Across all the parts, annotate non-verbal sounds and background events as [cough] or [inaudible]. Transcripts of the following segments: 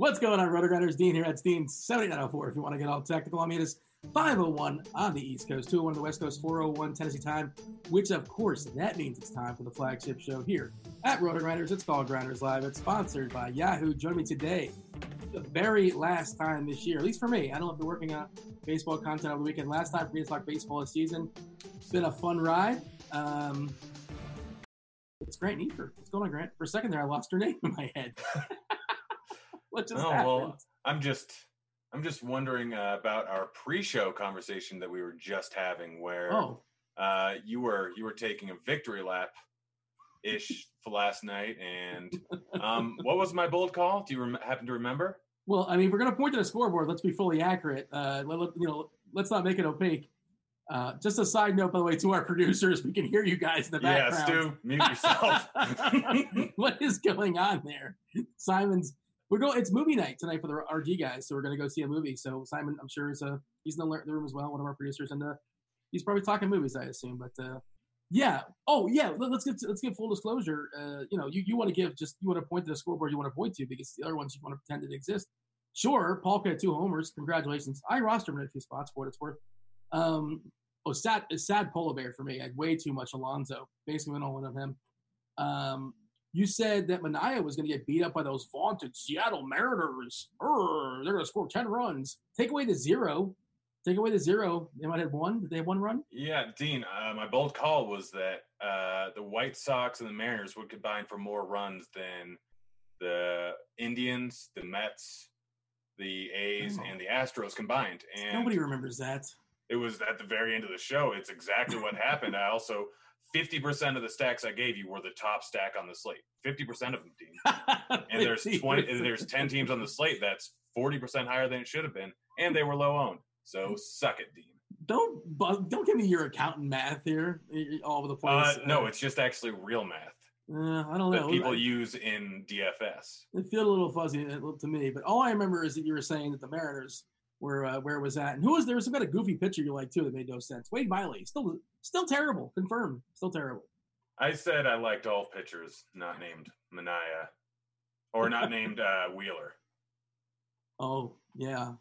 What's going on, RotoGrinders? Dean here at Dean 7904. If you want to get all technical, I mean, it's 501 on the East Coast, 201 on the West Coast, 401 Tennessee time, which of course that means it's time for the flagship show here at RotoGrinders. It's called Grinders Live. It's sponsored by Yahoo. Join me today, the very last time this year, at least for me. I don't have been working on baseball content over the weekend. Last time for me to talk baseball this season. It's been a fun ride. Um, it's Grant Neiford. What's going on, Grant? For a second there, I lost her name in my head. [laughs] what just oh happened? well, I'm just I'm just wondering uh, about our pre-show conversation that we were just having, where oh, uh, you were you were taking a victory lap ish [laughs] for last night, and um, what was my bold call? Do you rem- happen to remember? well, I mean, we're going to point to the scoreboard. Let's be fully accurate. Uh, let, let- you know, let's not make it opaque. Uh, just a side note, by the way, to our [laughs] producers, we can hear you guys in the background. Yeah. Stu, mute yourself. [laughs] what is going on there? Simon's. We're going. It's movie night tonight for the RG guys, so we're going to go see a movie. So Simon, I'm sure is uh he's in the, room as well, one of our producers, and uh, he's probably talking movies, I assume. But uh, Yeah. Oh, yeah. Let, us get let's give full disclosure. Uh, you know, you, you want to give just you want to point to the scoreboard you want to point to because the other ones you want to pretend to exist. Sure, Paul had two homers. Congratulations. I rostered him in a few spots for what it's worth. Um, oh, sad, sad polar bear for me. I had way too much Alonso. Basically, went all in on him. Um, you said that Manaea was going to get beat up by those vaunted Seattle Mariners. Urgh, they're going to score 10 runs. Take away the zero. Take away the zero. They might have one. Did they have one run? Yeah, Dean, uh, my bold call was that uh, the White Sox and the Mariners would combine for more runs than the Indians, the Mets, the A's, oh. and the Astros combined. And nobody remembers that. It was at the very end of the show. It's exactly what happened. I also 50% of the stacks I gave you were the top stack on the slate. 50% of them, Dean. [laughs] and there's 20 there's 10 teams on the slate that's 40% higher than it should have been and they were low owned. So suck it, Dean. Don't don't give me your accountant math here all over the place. Uh, no, it's just actually real math. Uh, I don't know. That people I, use in DFS. It feels a little fuzzy uh, to me, but all I remember is that you were saying that the Mariners were uh, where it was at, and who was there was some kind of goofy pitcher you like too that made no sense. Wade Miley, still still terrible, confirmed, still terrible. I said I liked all pitchers not named Manaea or not [laughs] named uh, Wheeler. Oh yeah,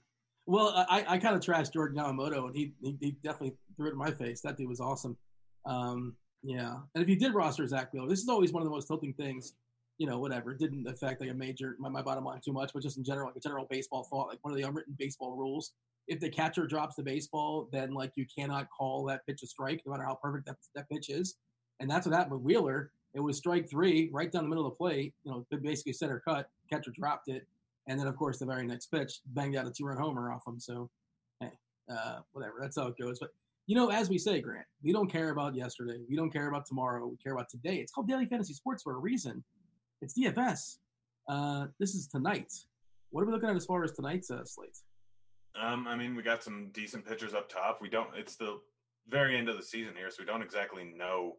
well I, I kind of trashed Jordan Yamamoto, and he, he, he definitely threw it in my face. That dude was awesome. Um, yeah, and if you did roster Zack Wheeler, this is always one of the most tilting things you know, whatever. Didn't affect like a major my, my bottom line too much, but just in general, like a general baseball thought, like one of the unwritten baseball rules. If the catcher drops the baseball, then like you cannot call that pitch a strike, no matter how perfect that, that pitch is. And that's what happened with Wheeler. It was strike three, right down the middle of the plate. You know, basically center cut. Catcher dropped it, and then of course the very next pitch banged out a two-run homer off him. So, hey, uh, whatever. That's how it goes. But you know, as we say, Grant, we don't care about yesterday. We don't care about tomorrow. We care about today. It's called daily fantasy sports for a reason. It's DFS. Uh, this is tonight. What are we looking at as far as tonight's uh, slate? Um, I mean, we got some decent pitchers up top. We don't. It's the very end of the season here, so we don't exactly know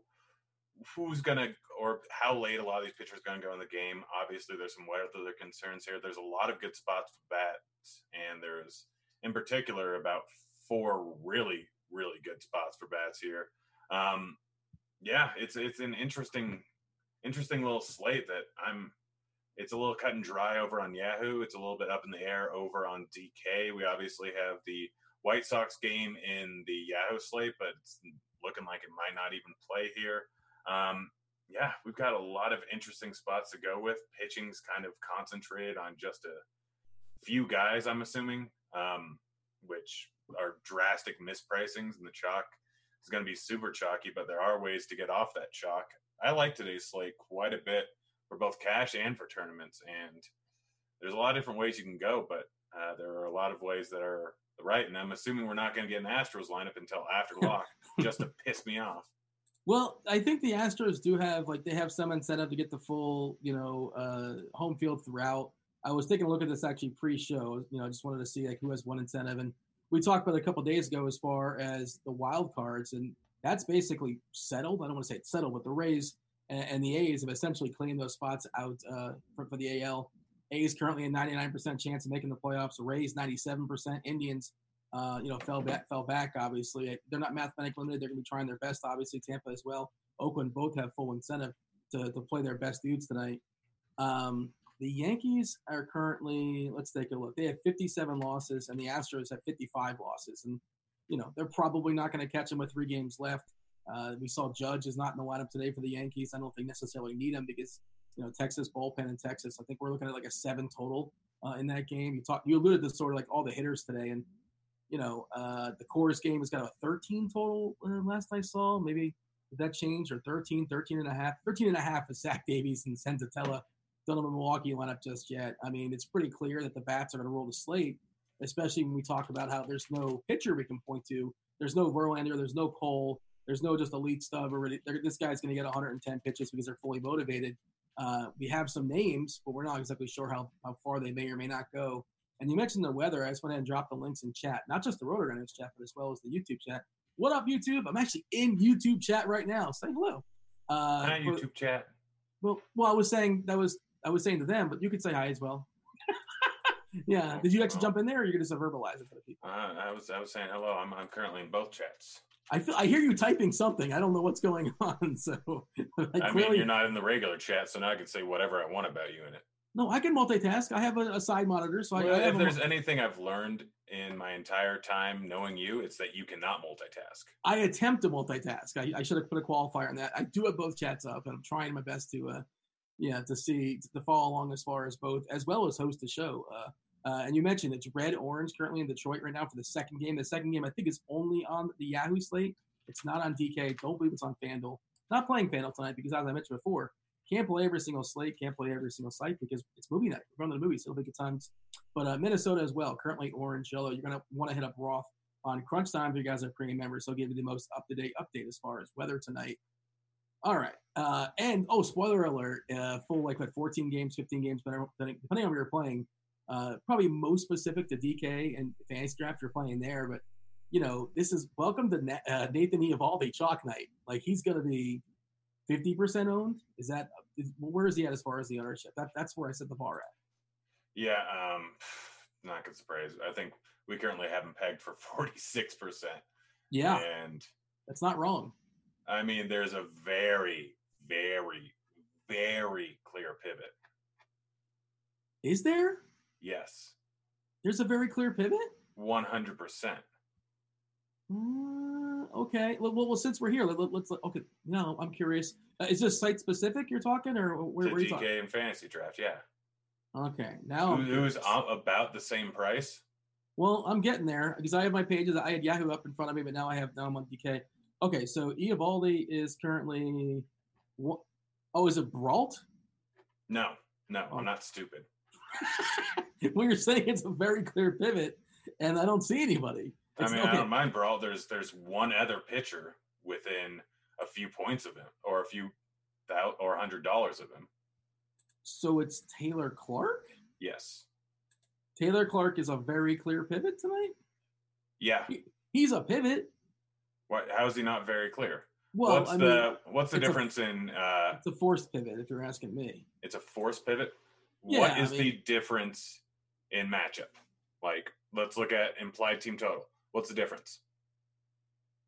who's gonna or how late a lot of these pitchers gonna go in the game. Obviously, there's some weather concerns here. There's a lot of good spots for bats, and there's in particular about four really really good spots for bats here. Um, yeah, it's it's an interesting interesting little slate that I'm. It's a little cut and dry over on Yahoo. It's a little bit up in the air over on DK. We obviously have the White Sox game in the Yahoo slate, but it's looking like it might not even play here. Um, yeah, we've got a lot of interesting spots to go with. Pitching's kind of concentrated on just a few guys, I'm assuming, um, which are drastic mispricings, and the chalk is going to be super chalky, but there are ways to get off that chalk. I like today's slate quite a bit for both cash and for tournaments. And there's a lot of different ways you can go, but uh, there are a lot of ways that are right. And I'm assuming we're not going to get an Astros lineup until after [laughs] lock just to piss me off. Well, I think the Astros do have like they have some incentive to get the full, you know, uh, home field throughout. I was taking a look at this actually pre-show. You know, I just wanted to see like who has one incentive, and we talked about a couple days ago as far as the wild cards, and that's basically settled. I don't want to say it's settled, but the Rays and, and the A's have essentially claimed those spots out uh, for, for, the AL. A's currently a 99% chance of making the playoffs. Rays 97%. Indians, uh, you know, fell back. Fell back. Obviously, they're not mathematically limited. They're going to be trying their best. Obviously, Tampa as well. Oakland both have full incentive to, to play their best dudes tonight. Um, the Yankees are currently, let's take a look. They have 57 losses, and the Astros have 55 losses. And you know, they're probably not going to catch him with three games left. Uh, we saw Judge is not in the lineup today for the Yankees. I don't think necessarily need him because you know Texas bullpen in Texas. I think we're looking at like a seven total uh, in that game. You talked, you alluded to sort of like all the hitters today, and you know uh, the Coors game has got a 13 total uh, last I saw. Maybe did that change or 13, 13 and a half? 13 and a half is Zach Davies and Senzatela. Don't have a Milwaukee lineup just yet. I mean, it's pretty clear that the bats are going to roll the slate especially when we talk about how there's no pitcher we can point to. There's no Verlander, there's no Cole, there's no just elite stuff already. This guy's going to get 110 pitches because they're fully motivated. Uh, we have some names, but we're not exactly sure how, how far they may or may not go. And you mentioned the weather. I just went ahead and dropped the links in chat, not just the RotoGrinders chat, but as well as the YouTube chat. What up, YouTube? I'm actually in YouTube chat right now. Say hello. Uh, hi, YouTube chat. Well, well, I was saying that was I was saying to them, but you could say hi as well yeah. Did you actually jump in there, or are you going to verbalize it for the people? Uh, I was I was saying hello. I'm I'm currently in both chats. I feel I hear you typing something. I don't know what's going [laughs] on. So I, I mean, you're not in the regular chat, so now I can say whatever I want about you in it. No, I can multitask. I have a, a side monitor, so well, I, I if there's anything I've learned in my entire time knowing you, it's that you cannot multitask. I attempt to multitask. I, I should have put a qualifier on that. I do have both chats up, and I'm trying my best to, uh, yeah, to see to follow along as far as both, as well as host the show. Uh, uh, and you mentioned it's red orange currently in Detroit right now for the second game. The second game I think is only on the Yahoo slate. It's not on DK. Don't believe it's on FanDuel. Not playing FanDuel tonight because, as I mentioned before, can't play every single slate, can't play every single site because it's movie night. We're going to the movies, it'll be good times. But uh, Minnesota as well, currently orange, yellow. You're going to want to hit up Roth on Crunch Time if you guys are premium members. So I'll give you the most up to date update as far as weather tonight. All right. Uh, and oh, spoiler alert, uh, full like what 14 games, 15 games, depending, depending on where you're playing. Uh, probably most specific to DK and fantasy draft you're playing there, but you know, this is welcome to uh, Nathan Eovaldi chalk night. Like he's going to be 50% owned. Is that is, where is he at as far as the ownership? That that's where I set the bar at. Yeah, um, not good surprise. I think we currently have him pegged for 46%. Yeah. And that's not wrong. I mean, there's a very, very, very clear pivot. Is there? Yes. There's a very clear pivot? 100%. Uh, okay. Well, well, since we're here, let, us let, okay. No, I'm curious. Uh, is this site specific you're talking, or where, where are you DK talking? and fantasy draft? Yeah. Okay. Now Who, who's about the same price? Well, I'm getting there because I have my pages. I had Yahoo up in front of me, but now I have now I'm on DK. Okay, so Eovaldi is currently. What, oh, is it Brault? No, no, oh. I'm not stupid. [laughs] well, you're saying it's a very clear pivot, and I don't see anybody. It's, I mean, okay. I don't mind Brault. There's there's one other pitcher within a few points of him, or a few thousand or hundred dollars of him. So it's Taylor Clarke. Yes. Taylor Clarke is a very clear pivot tonight. Yeah, he, he's a pivot. What? How is he not very clear? Well, what's I the mean, what's the difference a, in? Uh, it's a forced pivot, if you're asking me. It's a forced pivot. Yeah, what is I mean, the difference in matchup? Like, let's look at implied team total. What's the difference?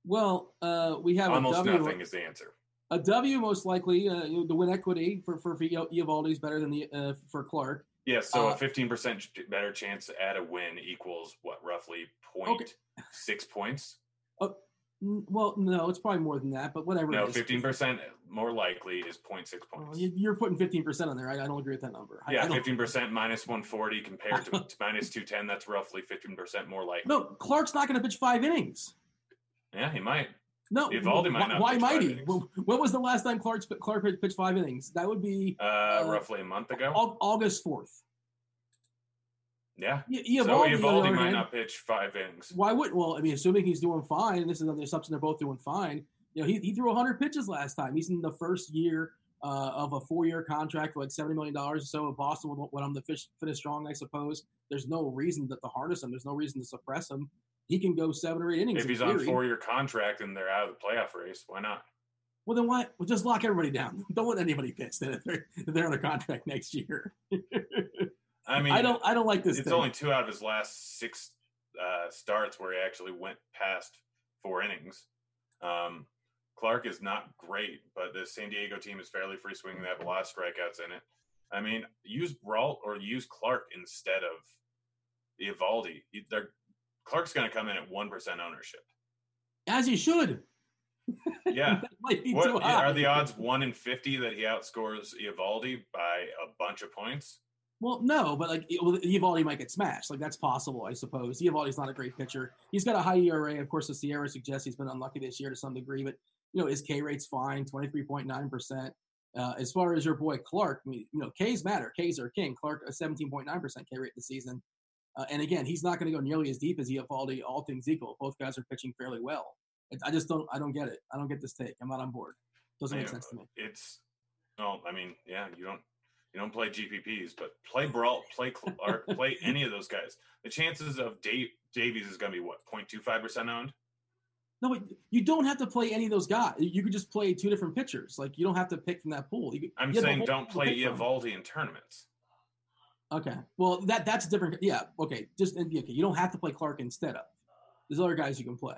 Well, uh, we have almost a w, nothing is the answer. A W most likely. Uh, the win equity for for Eovaldi is better than the uh, for Clarke. Yeah, so a fifteen percent better chance to add a win equals what roughly point okay. six points. Oh, well, no, it's probably more than that, but whatever. No, fifteen percent more likely is 0.6 points. Well, you're putting fifteen percent on there. I, I, don't agree with that number. Yeah, fifteen percent minus one forty compared to, [laughs] to minus two ten. That's roughly fifteen percent more likely. No, Clarke's not going to pitch five innings. Yeah, he might. No, Eovaldi might not. Why might he? innings. When was the last time Clark Clarke pitched five innings? That would be uh, uh, roughly a month ago. August fourth. Yeah. E- so Eovaldi might hand, not pitch five innings. Why would? Well, I mean, assuming he's doing fine, and this is the assumption they're both doing fine. You know, he, he threw 100 pitches last time. He's in the first year uh, of a four-year contract for like 70 million dollars or so. Boston would want him to fish, finish strong, I suppose. There's no reason that to harness him. There's no reason to suppress him. He can go seven or eight innings. If he's on four-year contract and they're out of the playoff race, why not? Well, then why? Well, just lock everybody down. [laughs] Don't let anybody pitch. Then if they're, if they're on a contract next year. [laughs] I mean, I don't. I don't like this. It's thing. only two out of his last six uh, starts where he actually went past four innings. Um, Clarke is not great, but the San Diego team is fairly free swinging. They have a lot of strikeouts in it. I mean, use Brault or use Clarke instead of Eovaldi. They're, Clarke's going to come in at one percent ownership, as he should. [laughs] Yeah, [laughs] might be what, are the odds one in fifty that he outscores Eovaldi by a bunch of points? Well, no, but like well, Eovaldi might get smashed. Like that's possible, I suppose. Eovaldi's not a great pitcher. He's got a high ERA. Of course, the SIERA suggests he's been unlucky this year to some degree, but you know his K rate's fine, twenty three point nine percent. Uh, as far as your boy Clarke, I mean, you know, K's matter. K's are king. Clarke a seventeen point nine percent K rate this season. Uh, and again, he's not going to go nearly as deep as Eovaldi. All things equal, both guys are pitching fairly well. I just don't. I don't get it. I don't get this take. I'm not on board. Doesn't make sense to me. It's no, I mean, yeah, you don't you don't play GPPs, but play Brault, play Clarke, [laughs] play any of those guys. The chances of Dave Davies is going to be what 0.25 percent owned. No, but you don't have to play any of those guys. You could just play two different pitchers. Like you don't have to pick from that pool. You I'm you saying don't play. Eovaldi in tournaments. Okay. Well, that that's different. Yeah. Okay. Just okay. You don't have to play Clarke instead of. There's other guys you can play.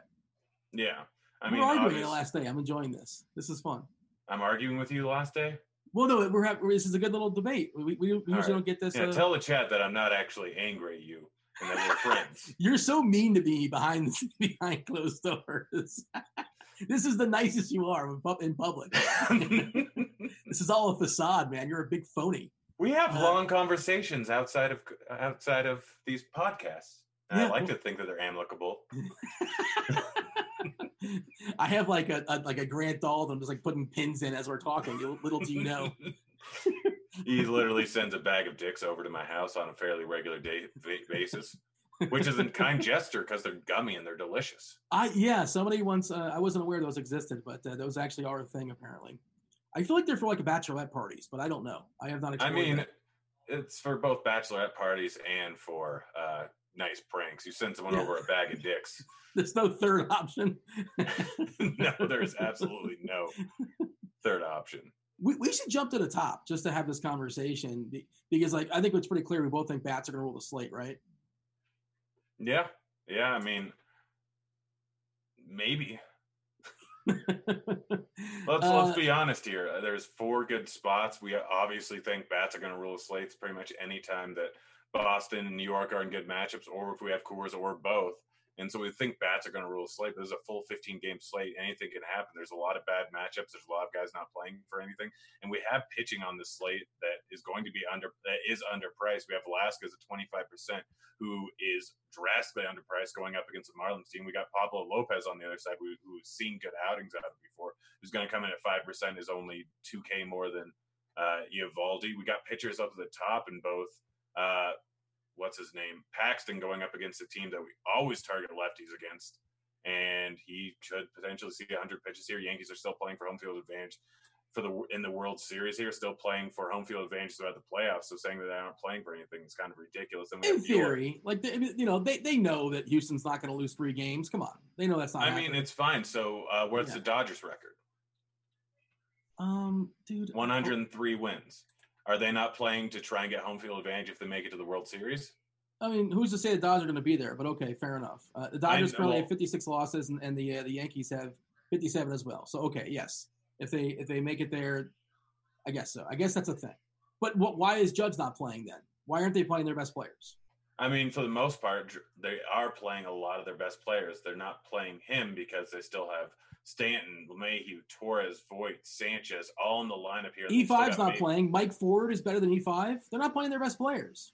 Yeah, I we're mean, arguing obvious- the last day. I'm enjoying this. This is fun. I'm arguing with you the last day. Well, no, we're having, this is a good little debate. We, we, we usually right. don't get this. Yeah, uh, tell the chat that I'm not actually angry at you and that we're friends. [laughs] You're so mean to me behind [laughs] behind closed doors. [laughs] this is the nicest you are in public. this is all a facade, man. You're a big phony. we have Uh, long conversations outside of outside of these podcasts. Yeah, I like well- to think that they're amicable. I have like a, a like a Grant Dahl. I'm just like putting pins in as we're talking. Little do you know. [laughs] he literally sends a bag of dicks over to my house on a fairly regular day basis, which is a kind gesture because they're gummy and they're delicious. I yeah. Somebody once uh, I wasn't aware those existed, but uh, those actually are a thing apparently. I feel like they're for like bachelorette parties, but I don't know. I have not. I mean, that. it's for both bachelorette parties and for uh, nice pranks. You send someone Yeah. over a bag of dicks. [laughs] there's no third option. [laughs] no, there's absolutely no third option. we, we should jump to the top just to have this conversation because like I think it's pretty clear we both think bats are going to rule the slate, right? Yeah, yeah. I mean, maybe. [laughs] Let's Uh, let's be honest here. There's four good spots. We obviously think bats are going to rule the slates pretty much any time that Boston and New York are in good matchups, or if we have Coors or both. And so we think bats are going to rule the slate. But this is a full 15 game slate. Anything can happen. There's a lot of bad matchups. There's a lot of guys not playing for anything, and we have pitching on the slate that is going to be under that is underpriced. We have Velasquez at 25 percent, who is drastically underpriced going up against the Marlins team. We got Pablo Lopez on the other side, who, who's seen good outings out of before, who's going to come in at five percent, is only 2K more than uh, Eovaldi. We got pitchers up at the top in both. Uh, what's his name? Paxton going up against a team that we always target lefties against, and he could potentially see 100 pitches here. Yankees are still playing for home field advantage for the in the World Series here, still playing for home field advantage throughout the playoffs. So saying that they aren't playing for anything is kind of ridiculous. And In theory, like they, you know, they, they know that Houston's not going to lose three games. Come on, they know that's not. I mean, it's fine. So uh, what's Yeah. the Dodgers record? um, dude, 103 wins. Are they not playing to try and get home field advantage if they make it to the World Series? I mean, who's to say the Dodgers are going to be there? But okay, fair enough. Uh, the Dodgers currently have 56 losses, and, and the uh, the Yankees have 57 as well. So okay, yes, if they if they make it there, I guess so. I guess that's a thing. But what? Why is Judge not playing then? Why aren't they playing their best players? I mean, for the most part, they are playing a lot of their best players. They're not playing him because they still have Stanton, LeMahieu, Torres, Voit, Sanchez, all in the lineup here. E5's not May- playing. Mike Ford is better than E5. They're not playing their best players.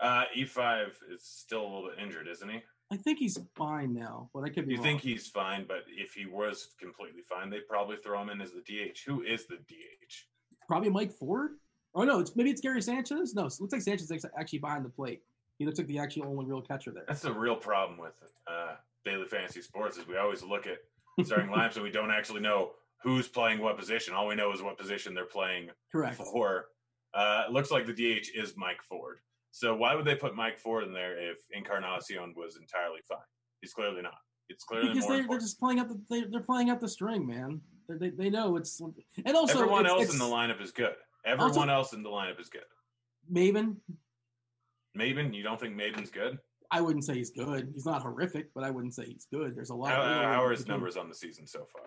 Uh, E5 is still a little bit injured, isn't he? I think he's fine now, but I could be You wrong. think he's fine, but if he was completely fine, they'd probably throw him in as the DH. Who is the DH? probably Mike Ford? Oh no, it's maybe it's Gary Sanchez. No, it looks like Sanchez is actually behind the plate. He looks like the actual only real catcher there. That's the real problem with uh, daily fantasy sports is we always look at starting lineups and we don't actually know who's playing what position. All we know is what position they're playing Correct. for. Uh, it looks like the DH is Mike Ford. So why would they put Mike Ford in there if Encarnacion was entirely fine? He's clearly not. It's clearly Because more they're, they're just playing up the they, they're playing up the string, man. They're, they they know it's and also Everyone it's, else it's in the lineup is good. Everyone else in the lineup is good. Maybin. Maybin, you don't think Maybin's good? I wouldn't say he's good. He's not horrific, but I wouldn't say he's good. There's a lot. How, of how are his numbers on the season so far?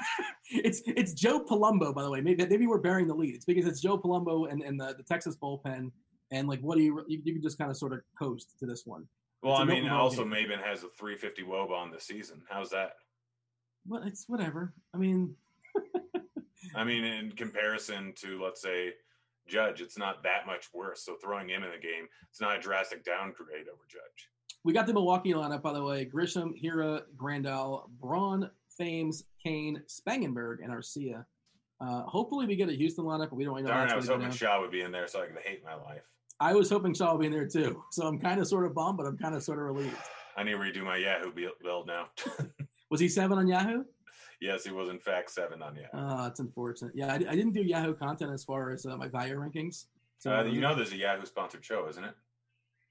[laughs] it's it's Joe Palumbo, by the way. Maybe maybe we're bearing the lead. It's because it's Joe Palumbo and, and the, the Texas bullpen, and like what do you you, you can just kind of sort of coast to this one. Well, It's I mean, also Maybin has a 350 woba on the season. How's that? Well, it's whatever. I mean, [laughs] I mean, in comparison to let's say Judge, it's not that much worse. So throwing him in the game, it's not a drastic downgrade over Judge. we got the Milwaukee lineup, by the way. Grisham, Hiura, Grandal, Braun, Thames, Cain, Spangenberg, and Arcia. Uh, hopefully, we get a Houston lineup, but we don't really know. Darn, I was hoping. Shaw would be in there so I could hate my life. I was hoping Shaw would be in there too. So I'm kind of sort of bummed, but I'm kind of sort of relieved. I need to redo my Yahoo build- build now. [laughs] Was he seven on Yahoo? Yes, he was in fact seven on Yahoo. Uh, it's unfortunate. Yeah, I, I didn't do Yahoo content as far as uh, my value rankings. So Uh, you know, there's a Yahoo sponsored show, isn't it?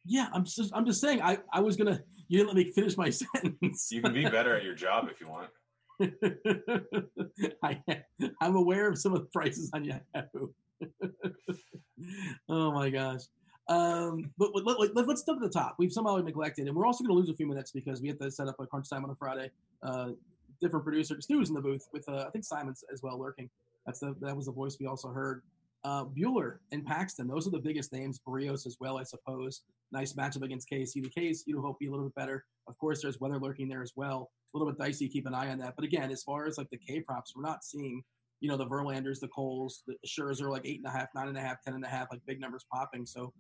yeah, I'm just I'm just saying. I I was gonna you didn't let me finish my [laughs] sentence. You can be better at your job if you want. [laughs] I, I'm aware of some of the prices on Yahoo. [laughs] oh my gosh. Um, but let, let, let, us jump to the top. We've somehow neglected, and we're also going to lose a few minutes because we have to set up a crunch time on a Friday. Uh, different producer. Stu's in the booth with uh, I think Simon's as well lurking. That's the that was the voice we also heard. Uh, Buehler and Paxton, those are the biggest names. Berrios as well, I suppose. Nice matchup against KC. The case you hope be a little bit better. Of course, there's weather lurking there as well. A little bit dicey. Keep an eye on that. But again, as far as like the K props, we're not seeing you know the Verlanders, the Coles, the Scherzer like eight and a half, nine and a half, ten and a half, like big numbers popping. So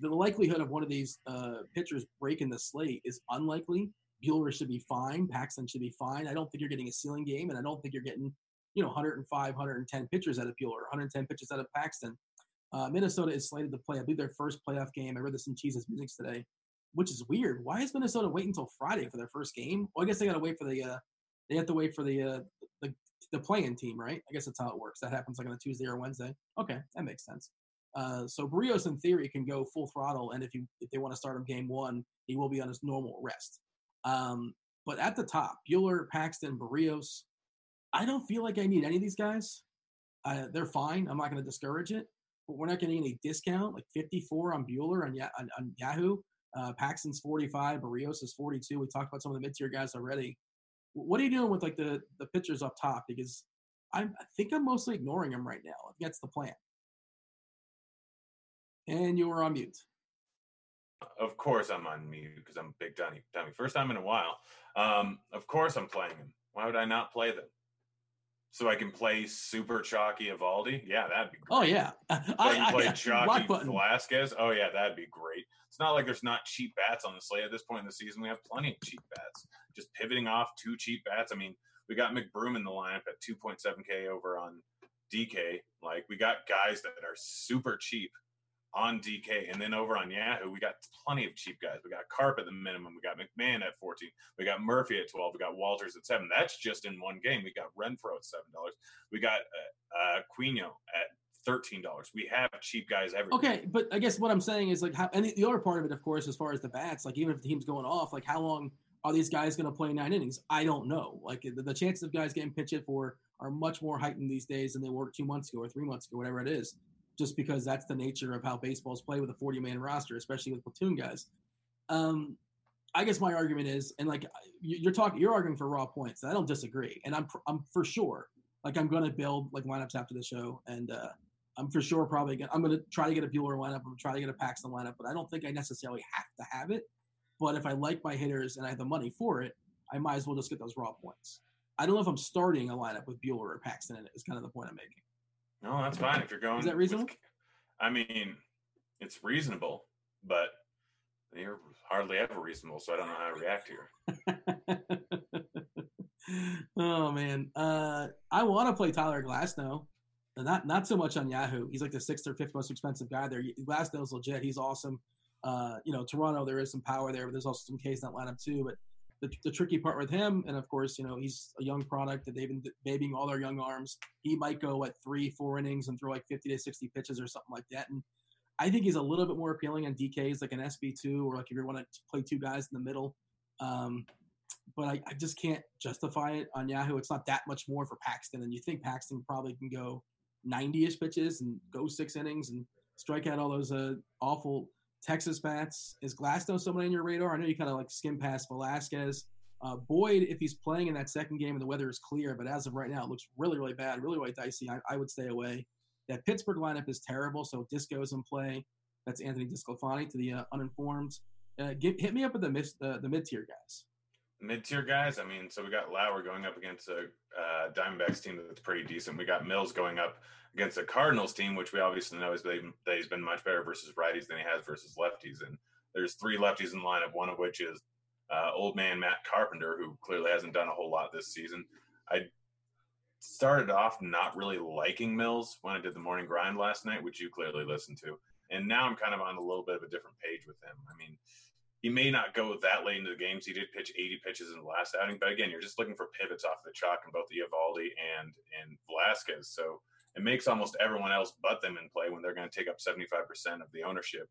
the likelihood of one of these uh, pitchers breaking the slate is unlikely. Buehler should be fine. Paxton should be fine. I don't think you're getting a ceiling game, and I don't think you're getting you know 105, 110 pitchers out of Buehler, 110 pitches out of Paxton. Uh, Minnesota is slated to play, I believe, their first playoff game. I read this in Cheese's Music today, which is weird. Why is Minnesota waiting until Friday for their first game? Well, I guess they got to wait for the uh, they have to wait for the uh, the the playing team, right? I guess that's how it works. That happens like on a Tuesday or Wednesday. Okay, that makes sense. Uh, so Berrios, in theory, can go full throttle, and if you if they want to start him game one, he will be on his normal rest. Um, but at the top, Buehler, Paxton, Berrios, I don't feel like I need any of these guys. Uh, they're fine. I'm not going to discourage it but we're not getting any discount. Like 54 on Buehler on, on, on Yahoo. Uh, Paxton's 45. Berrios is 42. We talked about some of the mid tier guys already. What are you doing with like the the pitchers up top? Because I'm, I think I'm mostly ignoring them right now. That's the plan. And you are on mute. Of course I'm on mute because I'm a big dummy. Dummy. First time in a while. Um, of course I'm playing them. Why would I not play them? so I can play super chalky Eovaldi. Yeah, that'd be oh, great. Oh yeah, [laughs] so I, can play I, chalky Velasquez. Oh yeah, that'd be great. It's not like there's not cheap bats on the slate at this point in the season. We have plenty of cheap bats. Just pivoting off two cheap bats. I mean, we got McBroom in the lineup at 2.7k over on DK. Like we got guys that are super cheap on DK. And then over on Yahoo, we got plenty of cheap guys. We got Carp at the minimum. We got McMahon at 14. We got Murphy at 12. We got Walters at 7. That's just in one game. We got Renfroe at $7. We got uh, uh Quino at thirteen dollars. We have cheap guys everywhere. Okay, but I guess what I'm saying is like, how, and the other part of it, of course, as far as the bats, like even if the team's going off, like how long are these guys going to play nine innings? I don't know. Like the, the, chances of guys getting pitched for are much more heightened these days than they were two months ago or three months ago, whatever it is just because that's the nature of how baseballs play with a 40 man roster, especially with platoon guys. Um, I guess my argument is, and like you're talking, you're arguing for raw points. I don't disagree, and I'm I'm for sure like I'm to build like lineups after the show, and uh, I'm for sure probably gonna, I'm to try to get a Buehler lineup. I'm trying to get a Paxton lineup, but I don't think I necessarily have to have it. But if I like my hitters and I have the money for it, I might as well just get those raw points. I don't know if I'm starting a lineup with Buehler or Paxton in it. Is kind of the point I'm making. No, that's fine if you're going. Is that reasonable? With, I mean, it's reasonable, but you're hardly ever reasonable, so I don't know how to react here. [laughs] oh man, uh, I want to play Tyler Glasnow. Not not so much on Yahoo. He's like the sixth or fifth most expensive guy there. Glasnow's legit. He's awesome. Uh, you know, Toronto, there is some power there, but there's also some case in that lineup too. But the, the tricky part with him, and of course, you know, he's a young product that they've been babying all their young arms. He might go at three, four innings and throw like 50 to 60 pitches or something like that. And I think he's a little bit more appealing on DKs, like an SB2, or like if you want to play two guys in the middle. Um, but I, I, just can't justify it on Yahoo. It's not that much more for Paxton, and you think Paxton probably can go 90ish pitches and go six innings and strike out all those uh, awful Texas bats. Is Glasnow someone on your radar? I know you kind of like skim past Velasquez. Uh, Boyd, if he's playing in that second game and the weather is clear, but as of right now, it looks really, really bad, really, really dicey. I, I would stay away. That Pittsburgh lineup is terrible, so Disco's in play. That's Anthony DeSclafani to the uh, uninformed. Uh, get, hit me up with the, uh, the mid tier guys. Mid tier guys, I mean, so we got Lauer going up against a uh, Diamondbacks team that's pretty decent. We got Mills going up against a Cardinals team, which we obviously know is been, that he's been much better versus righties than he has versus lefties. And there's three lefties in the lineup, one of which is uh, old man Matt Carpenter, who clearly hasn't done a whole lot this season. I started off not really liking Mills when I did the morning grind last night, which you clearly listened to. And now I'm kind of on a little bit of a different page with him. I mean, he may not go that late into the games. He did pitch 80 pitches in the last outing, but again, you're just looking for pivots off the chalk in both Eovaldi and and Velasquez. So it makes almost everyone else but them in play when they're going to take up 75% of the ownership,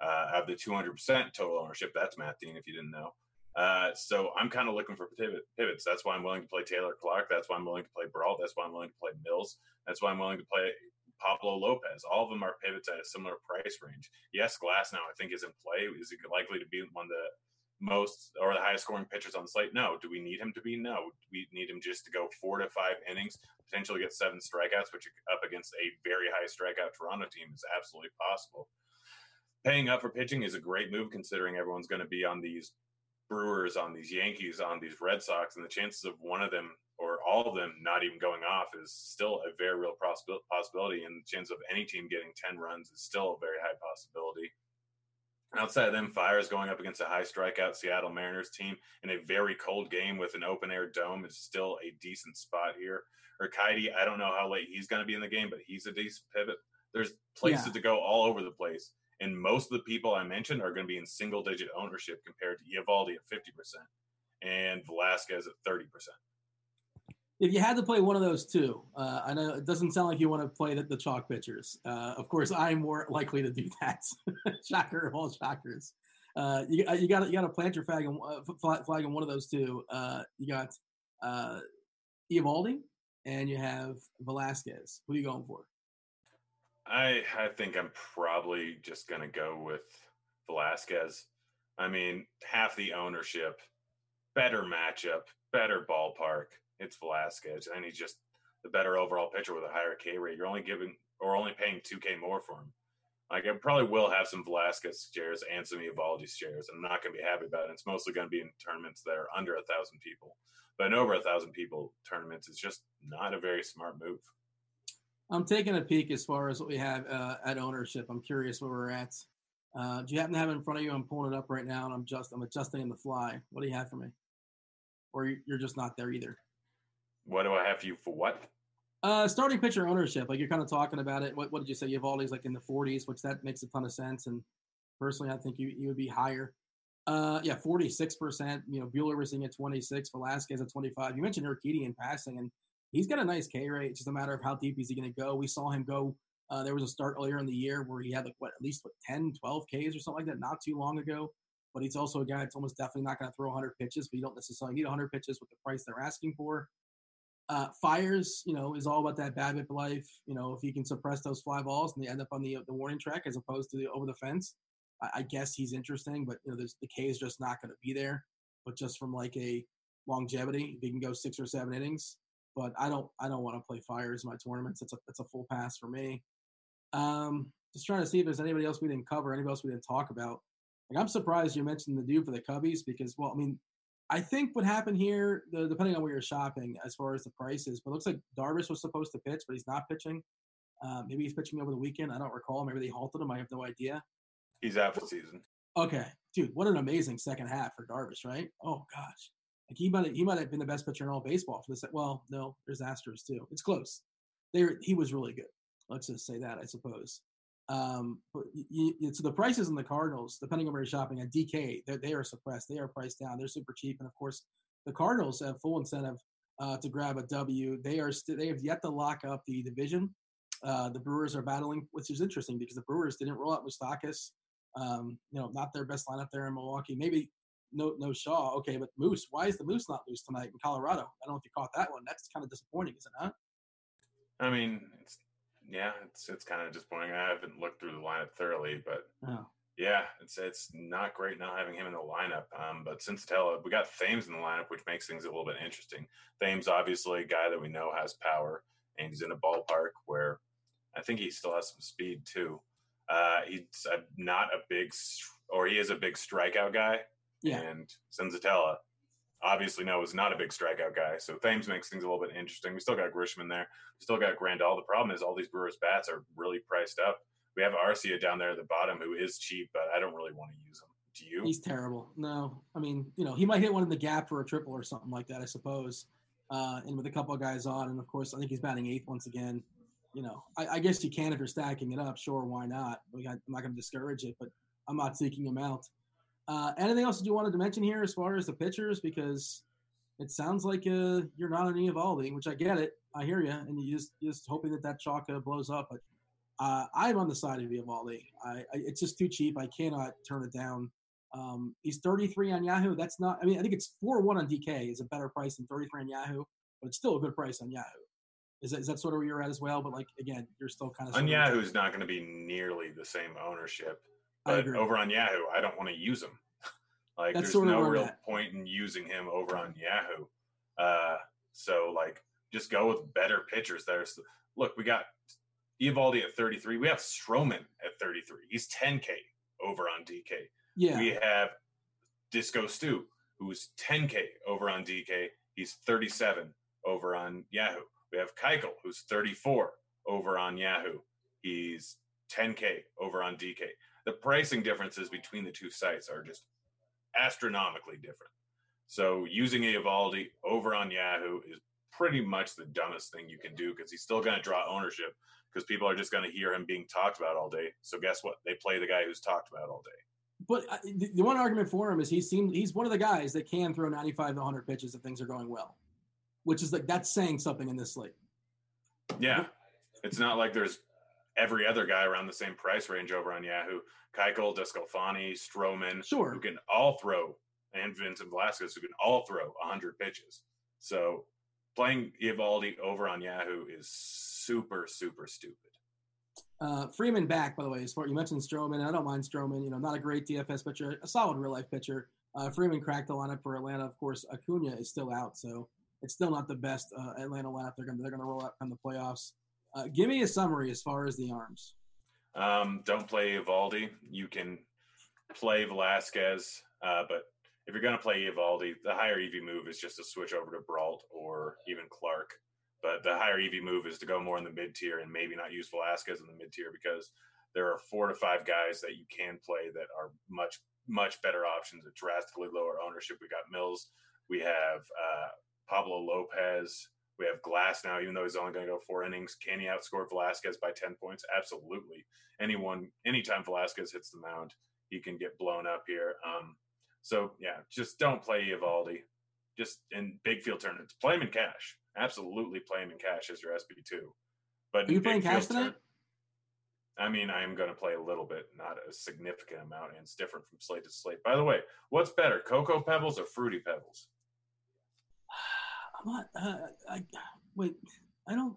uh, of the 200% total ownership. That's Matt Dean, if you didn't know. Uh, so I'm kind of looking for pivot, pivots. That's why I'm willing to play Taylor Clarke. That's why I'm willing to play Brault. That's why I'm willing to play Mills. That's why I'm willing to play Pablo Lopez. All of them are pivots at a similar price range. Yes, Glasnow I think is in play. Is he likely to be one of the most or the highest scoring pitchers on the slate? No. Do we need him to be? No. We need him just to go four to five innings, potentially get seven strikeouts, which up against a very high strikeout Toronto team is absolutely possible. Paying up for pitching is a great move considering everyone's going to be on these Brewers, on these Yankees, on these Red Sox, and the chances of one of them or all of them not even going off is still a very real possibility. And the chance of any team getting 10 runs is still a very high possibility. Outside of them, Fiers going up against a high strikeout Seattle Mariners team in a very cold game with an open air dome is still a decent spot here. Urquidy, I don't know how late he's going to be in the game, but he's a decent pivot. There's places yeah. to go all over the place. And most of the people I mentioned are going to be in single digit ownership compared to Eovaldi at 50% and Velasquez at 30% if you had to play one of those two, uh, I know it doesn't sound like you want to play the, the chalk pitchers. Uh, of course, I'm more [laughs] likely to do that. [laughs] Shocker of all shockers. Uh, you, uh, you got you got to plant your flag, uh, flag in one of those two. Uh, you got uh, Eovaldi and you have Velasquez. Who are you going for? I I think I'm probably just going to go with Velasquez. I mean, half the ownership, better matchup, better ballpark it's Velasquez, and he's just the better overall pitcher with a higher K rate. You're only giving or only paying two K more for him. Like I probably will have some Velasquez shares and some Eovaldi shares. And I'm not going to be happy about it. It's mostly going to be in tournaments that are under a thousand people, but in over a thousand people tournaments is just not a very smart move. I'm taking a peek as far as what we have uh, at ownership. I'm curious where we're at. Uh, do you happen to have it in front of you? I'm pulling it up right now, and I'm just I'm adjusting in the fly. What do you have for me? Or you're just not there either? What do I have you for what? Uh, starting pitcher ownership, like you're kind of talking about it. What, what did you say? Eovaldi's like in the 40s, which that makes a ton of sense. And personally, I think you, you would be higher. Uh, yeah, 46%. You know, Buehler was at 26, Velasquez at 25. You mentioned Urquidy in passing, and he's got a nice K rate. It's just a matter of how deep is he going to go. We saw him go. Uh, there was a start earlier in the year where he had like what at least what 10, 12 Ks or something like that, not too long ago. But he's also a guy that's almost definitely not going to throw 100 pitches. But you don't necessarily need 100 pitches with the price they're asking for. Uh, Fiers, you know, is all about that BABIP life. You know, if he can suppress those fly balls and they end up on the the warning track as opposed to the over the fence, I, I guess he's interesting. But you know, the K is just not going to be there. But just from like a longevity, he can go six or seven innings. But I don't, I don't want to play Fiers in my tournaments. It's a, it's a full pass for me. Um, just trying to see if there's anybody else we didn't cover, anybody else we didn't talk about. Like I'm surprised you mentioned the dude for the Cubbies because, well, I mean, I think what happened here, the, depending on where you're shopping as far as the prices, but it looks like Darvish was supposed to pitch, but he's not pitching. Uh, maybe he's pitching over the weekend. I don't recall. Maybe they halted him. I have no idea. He's out for the season. Okay, dude, what an amazing second half for Darvish, right? Oh gosh, like he might he might have been the best pitcher in all baseball for this. Well, no, there's Astros too. It's close. There, he was really good. Let's just say that, I suppose. Um, but you, you, so the prices in the Cardinals, depending on where you're shopping at DK, they are suppressed. They are priced down. They're super cheap, and of course, the Cardinals have full incentive uh, to grab a W. They are st- they have yet to lock up the division. Uh, the Brewers are battling, which is interesting because the Brewers didn't roll out Moustakas. Um, you know, not their best lineup there in Milwaukee. Maybe no no Shaw. Okay, but Moose. Why is the Moose not loose tonight in Colorado? I don't know if you caught that one. That's kind of disappointing, is it not? I mean, yeah, it's it's kind of disappointing. I haven't looked through the lineup thoroughly, but oh. yeah, it's it's not great not having him in the lineup. Um, but Senzatela, we got Thames in the lineup, which makes things a little bit interesting. Thames, obviously, a guy that we know has power, and he's in a ballpark where I think he still has some speed too. Uh, he's not a big, or he is a big strikeout guy. Yeah. And Senzatela, obviously no is not a big strikeout guy. So Thames makes things a little bit interesting. We still got Grisham there. We still got Grandal. The problem is all these Brewers bats are really priced up. We have Arcia down there at the bottom who is cheap, but I don't really want to use him. Do you? He's terrible. No, I mean, you know, he might hit one in the gap for a triple or something like that, I suppose. Uh, and with a couple of guys on, and of course, I think he's batting eighth once again. You know, I, I guess you can if you're stacking it up. Sure, why not? I'm not going to discourage it, but I'm not seeking him out. Uh, anything else that you wanted to mention here as far as the pitchers? Because it sounds like uh, you're not an Eovaldi, which I get it. I hear you, and you just just hoping that that chalk uh, blows up. But uh, I'm on the side of Eovaldi. I, I, it's just too cheap. I cannot turn it down. Um, he's 33 on Yahoo. That's not. I mean, I think it's four one on DK is a better price than 33 on Yahoo, but it's still a good price on Yahoo. Is that, is that sort of where you're at as well? But like again, you're still kind of on Yahoo is not going to be nearly the same ownership. But over on Yahoo, I don't want to use him. [laughs] Like That's there's no real at. point in using him over on Yahoo. Uh, so like just go with better pitchers There's So, look, we got Eovaldi at 33. We have Stroman at 33. He's 10K over on DK. Yeah. We have Disco Stu, who's 10K over on DK. He's 37 over on Yahoo. We have Keuchel, who's 34 over on Yahoo. He's 10K over on DK. The pricing differences between the two sites are just astronomically different. So using Eovaldi over on Yahoo is pretty much the dumbest thing you can do because he's still going to draw ownership because people are just going to hear him being talked about all day. So guess what? They play the guy who's talked about all day. But uh, the, the one argument for him is he seems he's one of the guys that can throw 95 to 100 pitches if things are going well, which is like that's saying something in this league. Yeah. It's not like there's every other guy around the same price range over on Yahoo. Keuchel, DeSclafani, Stroman, Sure. who can all throw, and Vincent Velasquez, who can all throw 100 pitches. So playing Eovaldi over on Yahoo is super, super stupid. Uh, Freeman back, by the way. You mentioned Stroman, I don't mind Stroman. You know, not a great DFS pitcher, a solid real life pitcher. Uh, Freeman cracked the lineup for Atlanta. Of course, Acuna is still out, so it's still not the best uh, Atlanta lineup. They're going to they're going to roll out from the playoffs. Uh, give me a summary as far as the arms. Um, don't play Eovaldi. You can play Velasquez, uh, but if you're going to play Eovaldi, the higher EV move is just to switch over to Brault or even Clarke. But the higher EV move is to go more in the mid tier and maybe not use Velasquez in the mid tier because there are four to five guys that you can play that are much much better options at drastically lower ownership. We got Mills, we have uh, Pablo Lopez, we have Glasnow. Even though he's only going to go four innings, can he outscore Velasquez by ten points? Absolutely. Anyone, anytime Velasquez hits the mound, he can get blown up here. Um, so yeah, just don't play Eovaldi. Just in big field tournaments, play him in cash. Absolutely, play him in cash as your SB two. But Are you in playing cash field tonight? I mean, I am going to play a little bit, not a significant amount, and it's different from slate to slate. By the way, what's better, Cocoa Pebbles or Fruity Pebbles? I'm not. Uh, I wait. I don't.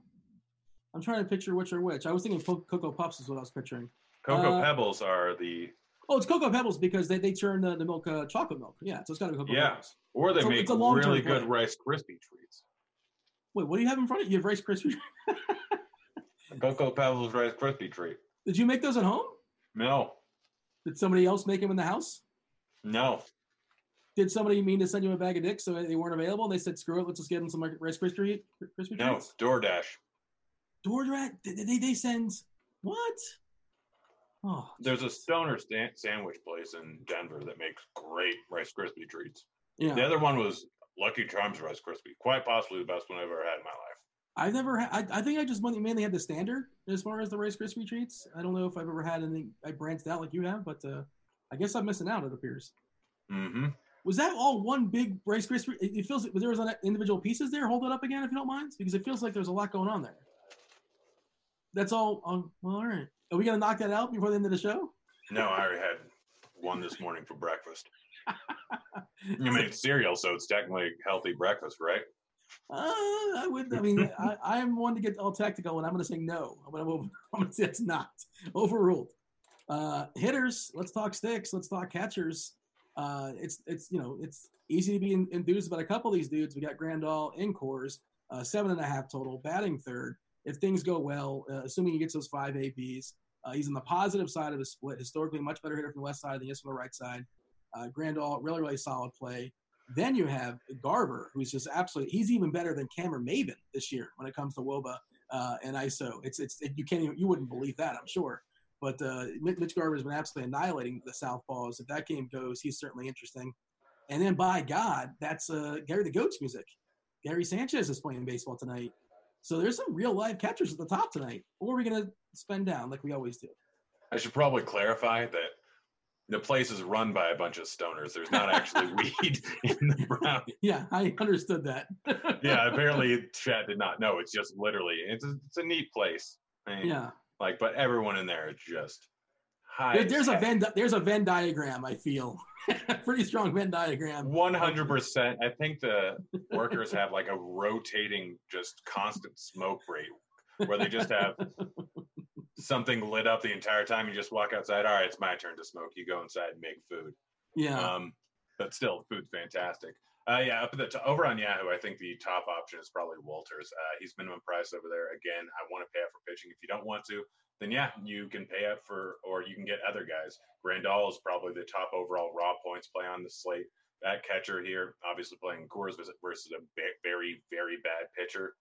I'm trying to picture which are which. I was thinking Cocoa Puffs is what I was picturing. Cocoa Uh, Pebbles are the Oh, it's Cocoa Pebbles because they, they turn the, the milk uh, chocolate milk. Yeah, so it's got to be Cocoa Yeah. Pebbles. or they It's make a really good play. Rice Krispie treats. Wait, what do you have in front of you? You have Rice Krispies. [laughs] Cocoa Pebbles Rice Krispie treat. Did you make those at home? No, Did somebody else make them in the house? no, Did somebody mean to send you a bag of dicks so they weren't available? They said, "Screw it, let's just get them some Rice Krispie Krispie no. treats." No, DoorDash. DoorDash. They, they they send what? Oh, There's a stoner sandwich place in Denver that makes great Rice Krispie treats. yeah. The other one was Lucky Charms Rice Krispie. Quite possibly the best one I've ever had in my life. I've never had. I, I think I just mainly mainly had the standard as far as the Rice Krispie treats. I don't know if I've ever had anything I branched out like you have, but uh, I guess I'm missing out. It appears. Mm-hmm. Was that all one big Rice Krispie? It, feels there was individual pieces there. Hold it up again if you don't mind, because it feels like there's a lot going on there. That's all. Um, well, all right. Are we gonna knock that out before the end of the show? No, I already had one this morning for breakfast. [laughs] I mean, it's cereal, so it's technically a healthy breakfast, right? Uh, I would. I mean, I, am one to get all tactical, and I'm going to say no. I'm going [laughs] to. I'm going to say it's not overruled. Uh, hitters. Let's talk sticks. Let's talk catchers. Uh, it's it's you know it's easy to be en- enthused about a couple of these dudes. We got Grandal in Coors, uh, seven and a half total, batting third. If things go well, uh, assuming he gets those five ABs, uh, he's on the positive side of the split. Historically, much better hitter from the left side than he is from the right side. Uh, Grandal, really really solid play. Then you have Garver, who's just absolutely. He's even better than Cameron Maybin this year when it comes to WOBA uh, and ISO. It's it's it, you can't even, you wouldn't believe that I'm sure. But uh, Mitch Garver has been absolutely annihilating the Southpaws. If that game goes, he's certainly interesting. And then by God, that's uh, Gary the Goat's music. Gary Sanchez is playing baseball tonight. So there's some real live catchers at the top tonight. Or are we going to spend down like we always do? I should probably clarify that the place is run by a bunch of stoners. There's not actually [laughs] weed in the brown. Yeah, I understood that. Yeah, apparently [laughs] Chad did not know. It's just literally it's a, it's a neat place. I mean, yeah. Like, but everyone in there is just high. There- there's a Venn there's a Venn diagram. I feel [laughs] pretty strong Venn diagram. One hundred percent. I think the workers have like a rotating, just constant smoke rate, where they just have [laughs] something lit up the entire time. You just walk outside. All right, it's my turn to smoke. You go inside and make food. Yeah, Um, but still, food's fantastic. Uh, yeah, up at the top, over on Yahoo, I think the top option is probably Walters. Uh, he's minimum price over there. Again, I want to pay up for pitching. If you don't want to, then yeah, you can pay up for, or you can get other guys. Grandal is probably the top overall raw points play on the slate. That catcher here, obviously playing Coors versus a very, very bad pitcher.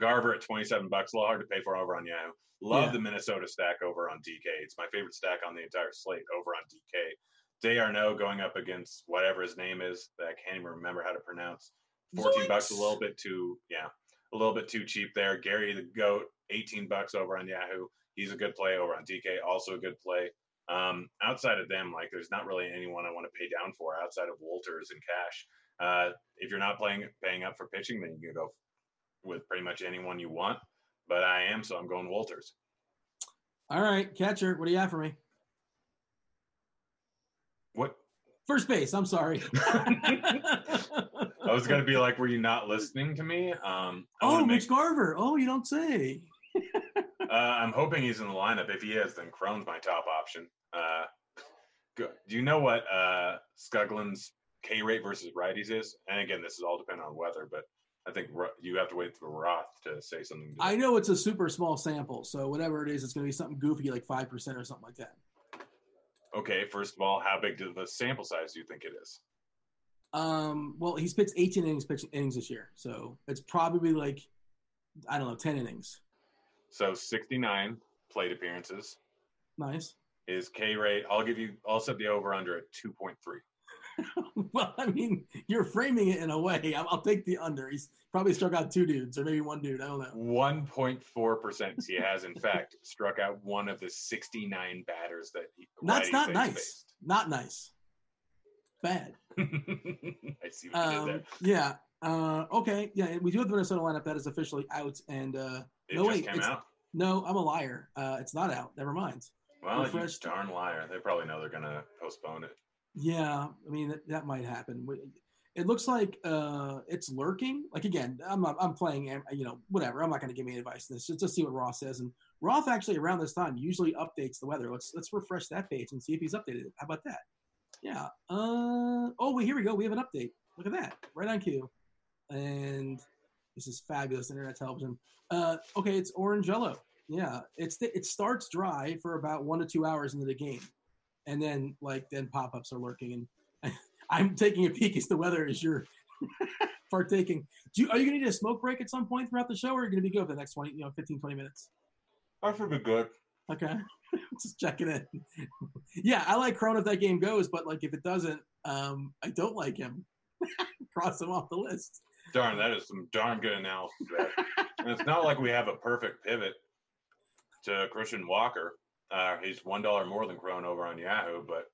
Garver at 27 bucks, a little hard to pay for over on Yahoo. Love yeah. the Minnesota stack over on DK. It's my favorite stack on the entire slate over on DK. D'Arnaud going up against whatever his name is that I can't even remember how to pronounce. 14 Zoinks. bucks, a little bit too, yeah, a little bit too cheap there. Gary the Goat, 18 bucks over on Yahoo. He's a good play over on DK, also a good play. Um, outside of them, like there's not really anyone I want to pay down for outside of Walters and Cash. Uh, if you're not playing paying up for pitching, then you can go with pretty much anyone you want. But I am, so I'm going Walters. All right, catcher, what do you have for me? What? First base. I'm sorry. [laughs] [laughs] I was gonna be like, were you not listening to me? Um, oh, Mitch make... Garver. Oh, you don't say. [laughs] uh, I'm hoping he's in the lineup. If he is, then Cron's my top option. Uh, do you know what uh, K rate versus righties is? And again, this is all dependent on weather, but I think you have to wait for Roth to say something. To I know it's a super small sample, so whatever it is, it's going to be something goofy like five percent or something like that. Okay, first of all, how big do the sample size do you think it is? Um, well, he's pitched 18 innings, pitch, innings this year, so it's probably like I don't know, 10 innings. So 69 plate appearances. Nice. Is K rate? I'll give you. I'll set the over under at 2.3. [laughs] well, I mean, you're framing it in a way. I'll, I'll, take the under. He's probably struck out two dudes, or maybe one dude. I don't know. One point four percent. He has, in fact, [laughs] struck out one of the sixty-nine batters that he. That's not nice. Faced. Not nice. Bad. [laughs] I see what um, you did there. Um, yeah. Uh, okay. Yeah, we do have the Minnesota lineup that is officially out, and uh, it no wait, out. No, I'm a liar. Uh, it's not out. Never mind. Well, you darn liar. They probably know they're gonna postpone it. Yeah, I mean that, that might happen. It looks like uh, it's lurking. Like again, I'm not, I'm playing, you know, whatever. I'm not going to give any advice to this. Just, just see what Roth says. And Roth actually around this time usually updates the weather. Let's let's refresh that page and see if he's updated it. How about that? Yeah. Uh, oh, here we go. We have an update. Look at that, right on cue. And this is fabulous internet television. Uh, okay, it's orange yellow. Yeah, it's it starts dry for about one to two hours into the game and then like then pop-ups are lurking and [laughs] i'm taking a peek as the weather is you're [laughs] partaking. Do you, are you going to need a smoke break at some point throughout the show or are you going to be good for the next 20 you know 15 20 minutes? I should be good. Okay. [laughs] Just checking in. Yeah i like Cron if that game goes but like if it doesn't um i don't like him. Cross him off the list. Darn that is some darn good analysis and it's not like we have a perfect pivot to christian walker uh, he's one dollar more than Cron over on Yahoo, but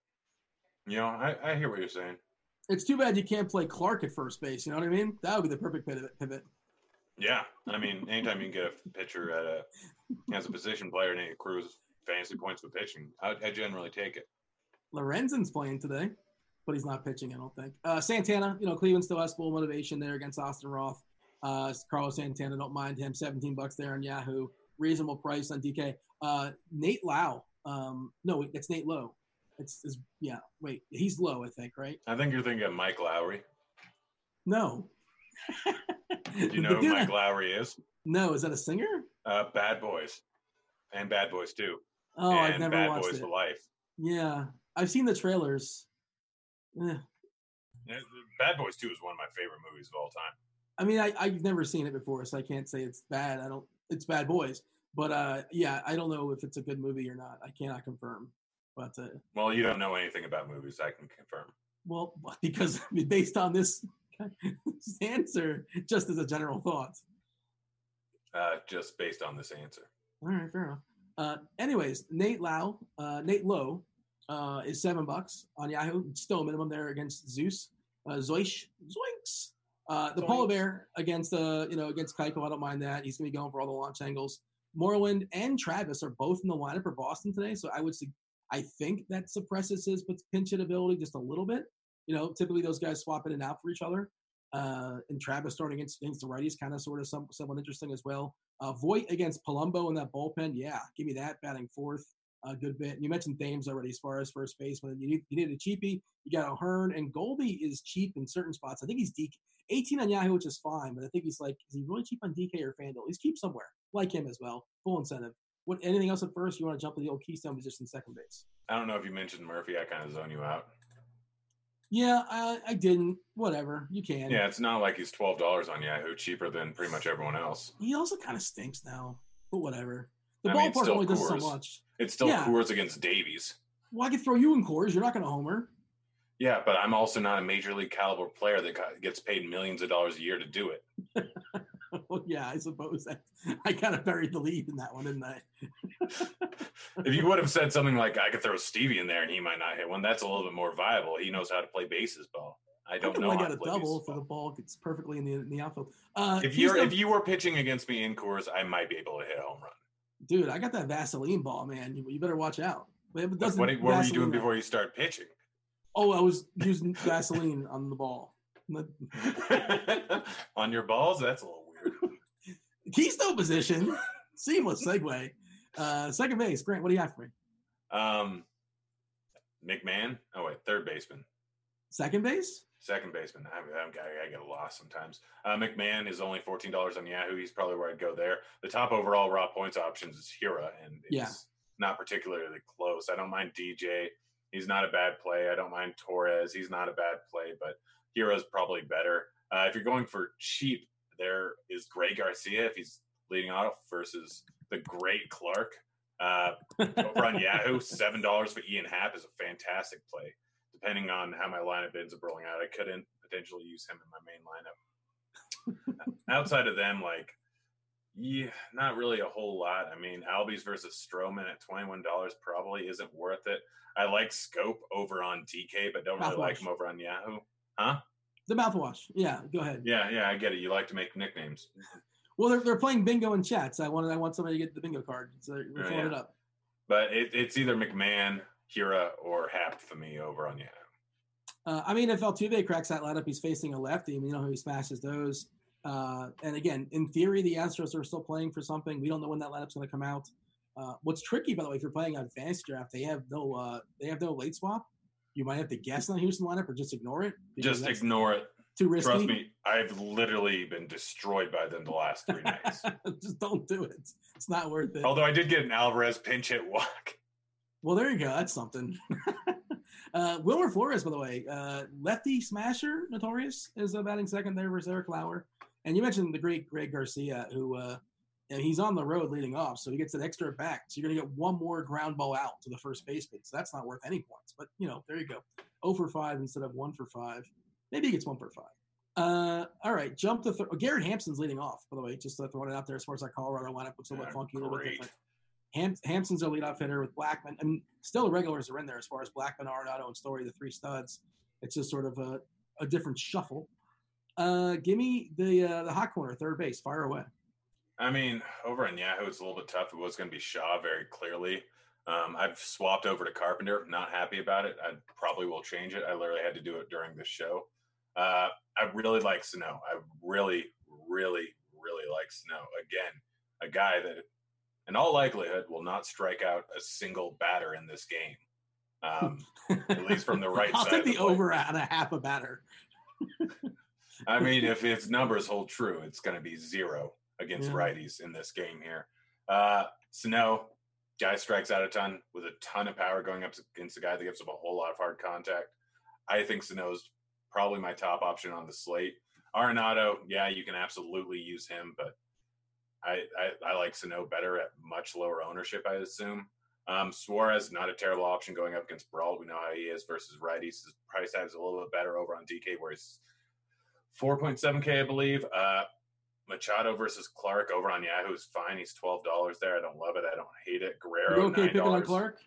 you know, I, I hear what you're saying. It's too bad you can't play Clarke at first base. You know what I mean? That would be the perfect pivot. Yeah, I mean, anytime you can get a pitcher at a as a position player and accrues fantasy points for pitching, I, I generally take it. Lorenzen's playing today, but he's not pitching. I don't think. Uh, Santana, you know, Cleveland still has full motivation there against Austin Roth. Uh, Carlos Santana, don't mind him. 17 bucks there on Yahoo reasonable price on DK. Uh, Nate Lau. Um, no, it's Nate Lowe. It's, it's, yeah. Wait, he's low, I think, right? I think you're thinking of Mike Lowrey. No. Do you [laughs] know who Mike Lowrey is? No, is that a singer? Uh, Bad Boys, and Bad Boys Two. Oh, and I've never Bad watched Boys it. for Life. Yeah, I've seen the trailers. Yeah. Bad Boys Two is one of my favorite movies of all time. I mean, I, I've never seen it before, so I can't say it's bad. I don't. It's Bad Boys, but uh, yeah, I don't know if it's a good movie or not. I cannot confirm. But uh, well, you don't know anything about movies. I can confirm. Well, [laughs] because I mean, based on this, [laughs] this answer, just as a general thought. Uh, just based on this answer. All right, fair enough. Uh, anyways, Nate Lau, uh, Nate Lowe, uh, is seven bucks on Yahoo. Still a minimum there against Zeus. Uh, Zoish, Zoinks. Uh, the Zoinks. polar bear against uh, you know against Keiko. I don't mind that. He's gonna be going for all the launch angles. Moreland and Travis are both in the lineup for Boston today, so I would say I think that suppresses his pinch hit ability just a little bit. You know, typically those guys swap in and out for each other. Uh, and Travis starting against, against the righties, kind of sort of some, somewhat interesting as well. Uh, against Palumbo in that bullpen, yeah, give me that batting fourth. a good bit. You mentioned Thames already as far as first baseman. You need, you need a cheapie. You got O'Hearn, and Goldie is cheap in certain spots. I think he's DK, 18 on Yahoo, which is fine, but I think he's like, is he really cheap on DK or FanDuel? He's cheap somewhere. Like him as well. Full incentive. What? Anything else at first? You want to jump to the old Keystone position, second base? I don't know if you mentioned Murphy. I kind of zone you out. Yeah, I, I didn't. Whatever. You can. Yeah, it's not like he's twelve dollars on Yahoo, cheaper than pretty much everyone else. He also kind of stinks now, but whatever. The I mean, ballpark still only does so much. It's still Yeah. Coors against Davies. Well, I could throw you in Coors. You're not going to homer. Yeah, but I'm also not a major league caliber player that gets paid millions of dollars a year to do it. [laughs] well, [laughs] yeah, I suppose that I kind of buried the lead in that one, didn't I? [laughs] If you would have said something like I could throw Stevie in there and he might not hit one, that's a little bit more viable. He knows how to play bases ball. I I don't can know out to a double for the ball. gets perfectly in the in the outfield. Uh, If you're if you were pitching against me in Coors, I might be able to hit a home run. dude, I got that Vaseline ball, man. You, you better watch out. Like, what, what were you doing before you start pitching? Oh, I was using Vaseline on the ball. [laughs] On your balls? That's a. [laughs] Keystone position, [laughs] seamless segue. Uh, second base, Grant. What do you have for me? Um, McMahon. Oh wait, third baseman. Second base? Second baseman. I, I'm, I, I get lost sometimes. Uh, McMahon is only fourteen dollars on Yahoo. He's probably where I'd go there. The top overall raw points options is Hiura, and it's Yeah. not particularly close. I don't mind DJ. He's not a bad play. I don't mind Torres. He's not a bad play, but Hiura's probably better. Uh, if you're going for cheap, there is Greg Garcia if he's leading off versus the great Clarke. Uh, over on Yahoo, [laughs] seven dollars for Ian Happ is a fantastic play. Depending on how my lineup ends up rolling out, I couldn't potentially use him in my main lineup. [laughs] Outside of them, like, yeah, not really a whole lot. I mean, Albies versus Stroman at twenty one dollars probably isn't worth it. I like Schoop over on DK, but don't really like him over on Yahoo. Huh? The mouthwash. Yeah, go ahead. Yeah, yeah, I get it. You like to make nicknames. Well, they're, they're playing bingo in chats. I wanted I want somebody to get the bingo card, so we're Oh, throwing it up. But it, it's either McMahon, Hiura, or Happ for me over on Yahoo. Uh, I mean, if Altuve cracks that lineup, he's facing a lefty. I mean, you know how he smashes those. Uh, and again, in theory, the Astros are still playing for something. We don't know when that lineup's going to come out. Uh, what's tricky, by the way, if you're playing on fantasy draft, they have no uh, they have no late swap. You might have to guess on the Houston lineup or just ignore it. Just ignore it. too risky. Trust me, I've literally been destroyed by them the last three nights. [laughs] just don't do it. It's not worth it. Although I did get an Alvarez pinch hit walk. Well, there you go. That's something. [laughs] uh, Wilmer Flores, by the way, uh, lefty smasher, notorious, is uh, batting second there versus Eric Lauer. And you mentioned the great Greg Garcia, who uh, know, he's on the road leading off, so he gets an extra back. So you're going to get one more ground ball out to the first baseman. So that's not worth any points. But, you know, there you go. 0 for 5 instead of 1 for 5. Maybe he gets 1 for 5. Uh, all right, jump to th- oh, Garrett Hampson's leading off, by the way, just uh, throwing it out there as far as that Colorado lineup looks a little bit funky, a little bit great. different. Ham- Hampson's a leadoff hitter with Blackmon. I mean, still the regulars are in there as far as Blackmon, Arenado, and Story, the three studs. It's just sort of a, a different shuffle. Uh, give me the uh, the hot corner, third base. Fire away. I mean, over on Yahoo, it's a little bit tough. It was going to be Shaw very clearly. Um, I've swapped over to Carpenter. Not happy about it. I probably will change it. I literally had to do it during the show. Uh, I really like Sano. I really, really, really like Sano. Again, a guy that, in all likelihood, will not strike out a single batter in this game. Um, at least from the [laughs] right I'll side take of the the over at a half a batter. I mean, if [laughs] its numbers hold true, it's going to be zero against Yeah. righties in this game here. Uh, Sano, guy strikes out a ton with a ton of power going up against a guy that gives up a whole lot of hard contact. I think Sano's probably my top option on the slate. Arenado, yeah, you can absolutely use him, but I, I, I like Sano better at much lower ownership, I assume. Um, Suarez, not a terrible option going up against Brault. We know how he is versus righties. His price tag is a little bit better over on DK, where he's 4.7K, I believe. Uh, Machado versus Clarke over on Yahoo is fine. He's twelve dollars there. I don't love it. I don't hate it. Guerrero, You okay nine picking on. Clarke?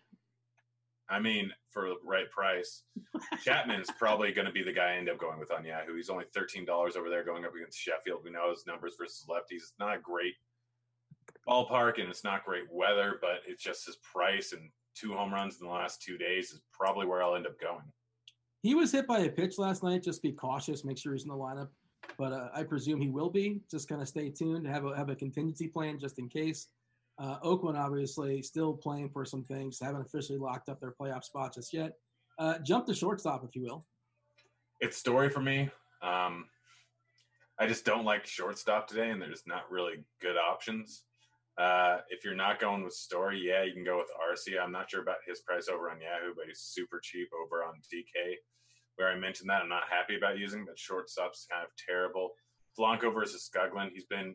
I mean, for the right price, [laughs] Chapman is probably going to be the guy I end up going with on Yahoo. He's only thirteen dollars over there going up against Sheffield. We know his numbers versus lefties. It's not a great ballpark and it's not great weather, but it's just his price and two home runs in the last two days is probably where I'll end up going. He was hit by a pitch last night. Just be cautious. Make sure he's in the lineup. But uh, I presume he will be. Just kind of stay tuned. Have a have a contingency plan just in case. Uh, Oakland, obviously, still playing for some things. Haven't officially locked up their playoff spot just yet. Uh, jump to shortstop, if you will. It's story for me. Um, I just don't like shortstop today, and there's not really good options. Uh, if you're not going with Story, yeah, you can go with Arcia. I'm not sure about his price over on Yahoo, but he's super cheap over on DK. Where I mentioned that I'm not happy about using, but shortstop's kind of terrible. Polanco versus Skoglund, he's been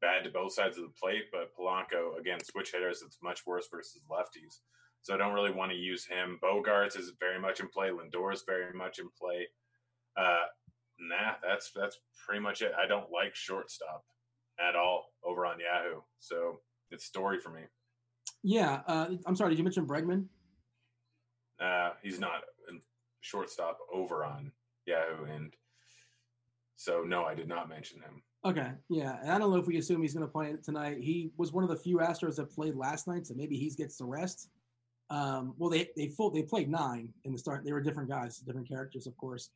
bad to both sides of the plate, but Polanco, again, switch hitters, it's much worse versus lefties. So I don't really want to use him. Bogaerts is very much in play. Lindor is very much in play. Uh, nah, that's that's pretty much it. I don't like shortstop at all over on Yahoo. So it's story for me. Yeah, uh, I'm sorry. Did you mention Bregman? Uh, he's not shortstop over on Yahoo, and so no, I did not mention him. Okay, yeah, and I don't know if we assume he's going to play tonight. He was one of the few Astros that played last night, so maybe he gets the rest. Um, well, they they full they played nine in the start. They were different guys, different characters, of course.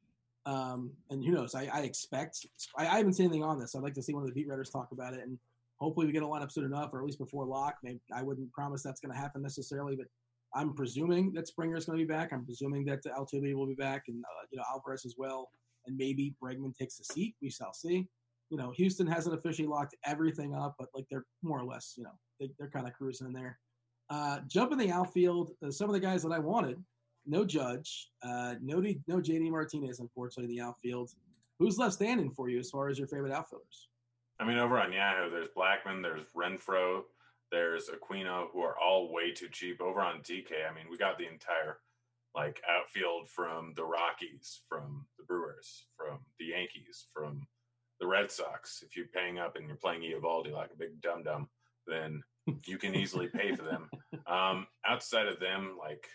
Um, and who knows? I, I expect I, I, haven't seen anything on this. I'd like to see one of the beat writers talk about it, and hopefully we get a lineup soon enough, or at least before lock. Maybe I wouldn't promise that's going to happen necessarily, but I'm presuming that Springer is going to be back. I'm presuming that Altuve will be back, and uh, you know Alvarez as well, and maybe Bregman takes a seat. We shall see. You know, Houston hasn't officially locked everything up, but like they're more or less, you know, they, are kind of cruising in there. Uh, jump in the outfield. Uh, some of the guys that I wanted no Judge, uh, no no JD Martinez, unfortunately, in the outfield. Who's left standing for you as far as your favorite outfielders? I mean, over on Yahoo, there's Blackmon, there's Renfroe, there's Aquino, who are all way too cheap. Over on DK, I mean, we got the entire like outfield from the Rockies, from the Brewers, from the Yankees, from the Red Sox. If you're paying up and you're playing Eovaldi like a big dum dum, then you can easily pay for them. [laughs] Um, outside of them, like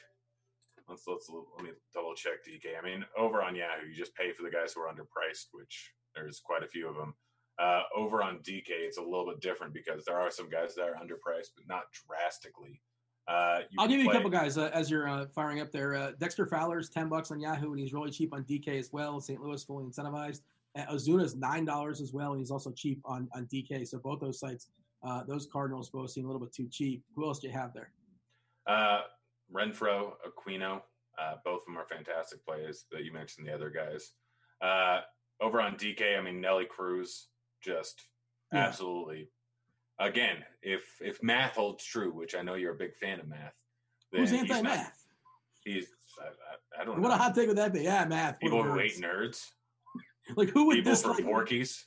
let's let's let me double check DK. I mean, over on Yahoo, you just pay for the guys who are underpriced, which there's quite a few of them. Uh, over on DK, it's a little bit different because there are some guys that are underpriced, but not drastically. Uh, I'll give you play. a couple guys uh, as you're uh, firing up there. Uh, Dexter Fowler's ten bucks on Yahoo, and he's really cheap on DK as well. St. Louis fully incentivized. Ozuna's nine dollars as well, and he's also cheap on on DK. So both those sites, uh, those Cardinals both seem a little bit too cheap. Who else do you have there? Renfroe, Aquino, uh, both of them are fantastic plays that you mentioned the other guys. Uh, over on DK, I mean Nelly Cruz, just yeah. absolutely. Again, if if math holds true, which I know you're a big fan of math, who's anti-math? He's I, I, don't what know. a hot take would that be? Yeah, math. People who hate nerds. like who would people dislike for Porky's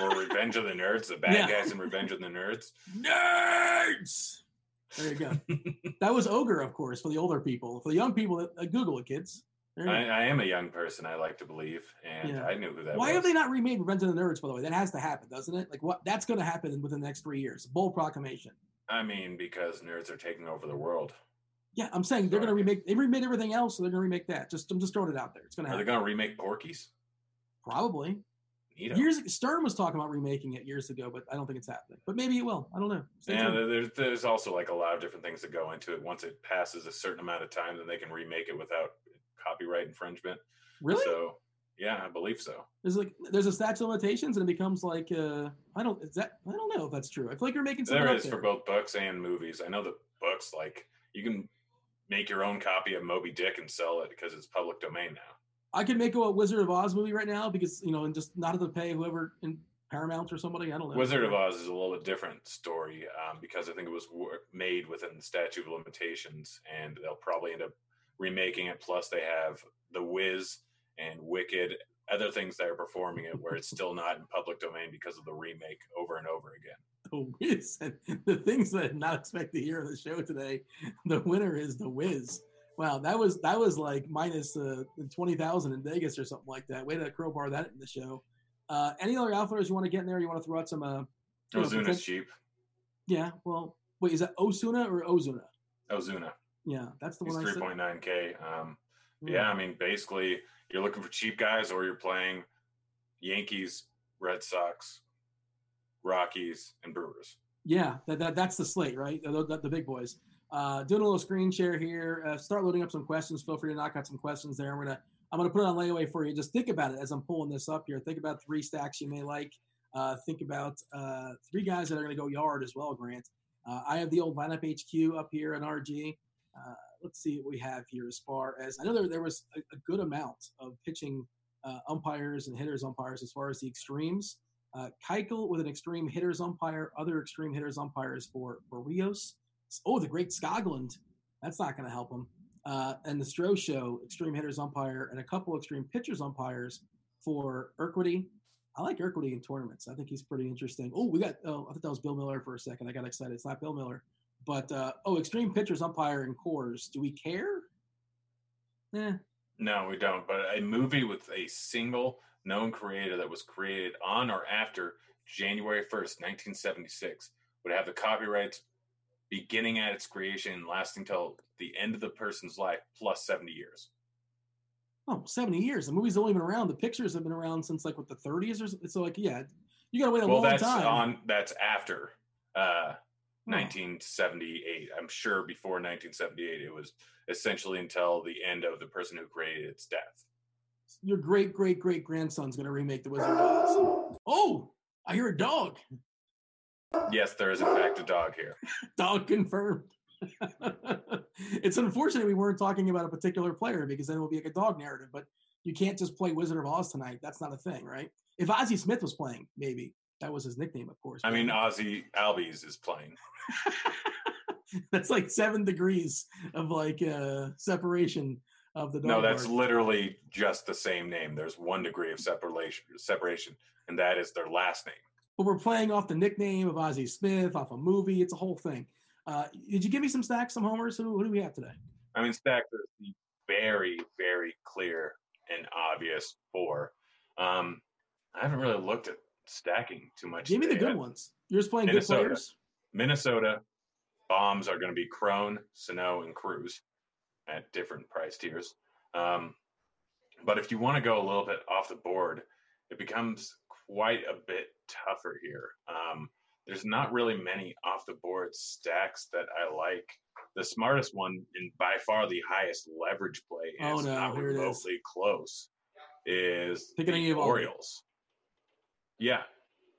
or Revenge of the Nerds, the bad yeah. guys in Revenge of the Nerds. Nerds. There you go. [laughs] that was Ogre, of course, for the older people. For the young people, uh, Google it, kids. I, mm. I, am a young person, I like to believe, and yeah. I knew who that Why was. have they not remade Revenge of the Nerds, by the way? That has to happen, doesn't it? Like, what? That's going to happen within the next three years. Bold proclamation. I mean, because nerds are taking over the world. Yeah, I'm saying they're going to remake. They remade everything else, so they're going to remake that. Just, I'm just throwing it out there. It's going to happen. Are they going to remake Porky's? Probably. Years Stern was talking about remaking it years ago, but I don't think it's happening. But maybe it will. I don't know. Stay yeah, there's, there's also like a lot of different things that go into it. Once it passes a certain amount of time, then they can remake it without copyright infringement. Really? So yeah, I believe so. There's like there's a statute of limitations, and it becomes like uh, I don't is that I don't know if that's true. I feel like you're making something there is there. for both books and movies. I know the books like you can make your own copy of Moby Dick and sell it because it's public domain now. I could make a Wizard of Oz movie right now because you know, and just not have to pay whoever in Paramount or somebody. I don't know. Wizard of Oz is a little bit different story um, because I think it was made within the statute of limitations, and they'll probably end up remaking it. Plus, they have The Wiz and Wicked, other things that are performing it where it's still not in public domain because of the remake over and over again. The Wiz and [laughs] the things that I did not expect to hear on the show today. The winner is The Wiz. Wow, that was that was like minus uh, twenty thousand in Vegas or something like that. Way to crowbar that in the show. Uh, any other outfielders you want to get in there? You want to throw out some? Uh, Ozuna's cheap. Yeah. Well, wait, is that Osuna or Ozuna? Ozuna. Yeah, that's the He's one. Three point nine k. Um, yeah. yeah, I mean, basically, you're looking for cheap guys, or you're playing Yankees, Red Sox, Rockies, and Brewers. Yeah, that, that that's the slate, right? The, the, the big boys. Uh, doing a little screen share here. Uh, start loading up some questions. Feel free to knock out some questions there. I'm gonna I'm gonna put it on layaway for you. Just think about it as I'm pulling this up here. Think about three stacks you may like. Uh, think about uh, three guys that are gonna go yard as well, Grant. Uh, I have the old lineup HQ up here on RG. Uh, let's see what we have here as far as I know there, there was a, a good amount of pitching uh, umpires and hitters umpires as far as the extremes. Uh, Keuchel with an extreme hitters umpire, other extreme hitters umpires for, for Rios. Oh, the great Skoglund. That's not going to help him. Uh, and the Stro Show, extreme hitters umpire, and a couple extreme pitchers umpires for Urquidy. I like Urquidy in tournaments. I think he's pretty interesting. Oh, we got, oh, I thought that was Bill Miller for a second. I got excited. It's not Bill Miller. But, uh, oh, extreme pitchers umpire in Coors. Do we care? Eh. No, we don't. But a movie with a single known creator that was created on or after January 1st, 1976 would have the copyrights beginning at its creation and lasting till the end of the person's life plus 70 years. Oh, 70 years. The movie's only been around. The pictures have been around since like what the 30s or so. So like, yeah, you got to wait a well, long that's time. on that's after uh, 1978. I'm sure before 1978 it was essentially until the end of the person who created its death. Your great great great grandson's going to remake the Wizard of Oz. Oh, I hear a dog. Yes, there is in fact a dog here. [laughs] Dog confirmed. [laughs] it's unfortunate we weren't talking about a particular player because then it will be like a dog narrative. But you can't just play Wizard of Oz tonight. That's not a thing, right? If Ozzy Smith was playing, maybe that was his nickname, of course. I mean, Ozzy Albies is playing. [laughs] that's like seven degrees of like uh, separation of the. No, that's literally just the same name. There's one degree of separation, separation, and that is their last name. but we're playing off the nickname of Ozzie Smith, off a movie. It's a whole thing. Uh, did you give me some stacks, some homers? Who, who do we have today? I mean, stacks there's the very, very clear and obvious four. Um, I haven't really looked at stacking too much. Give me the good ones. You're just playing good Minnesota. players. Minnesota bombs are going to be Cron, Sano, and Cruz at different price tiers. Um, but if you want to go a little bit off the board, it becomes quite a bit tougher here. Um, there's not really many off the board stacks that I like. The smartest one, and by far the highest leverage play, and Oh, no, not it is. remotely close, is Pick an the. Orioles. Yeah.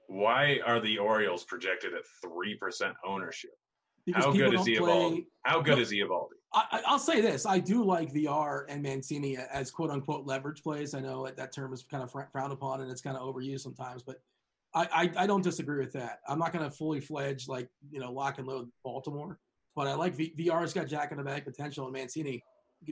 Why are the Orioles projected at 3% ownership? Because How good is play. How good No. is Eovaldi? I, I- I'll say this: I do like VR and Mancini as "quote unquote" leverage plays. I know that, that term is kind of frowned upon and it's kind of overused sometimes, but I, I, I don't disagree with that. I'm not going to fully fledge like you know lock and load Baltimore, but I like v, VR's got Jack in the bag potential, and Mancini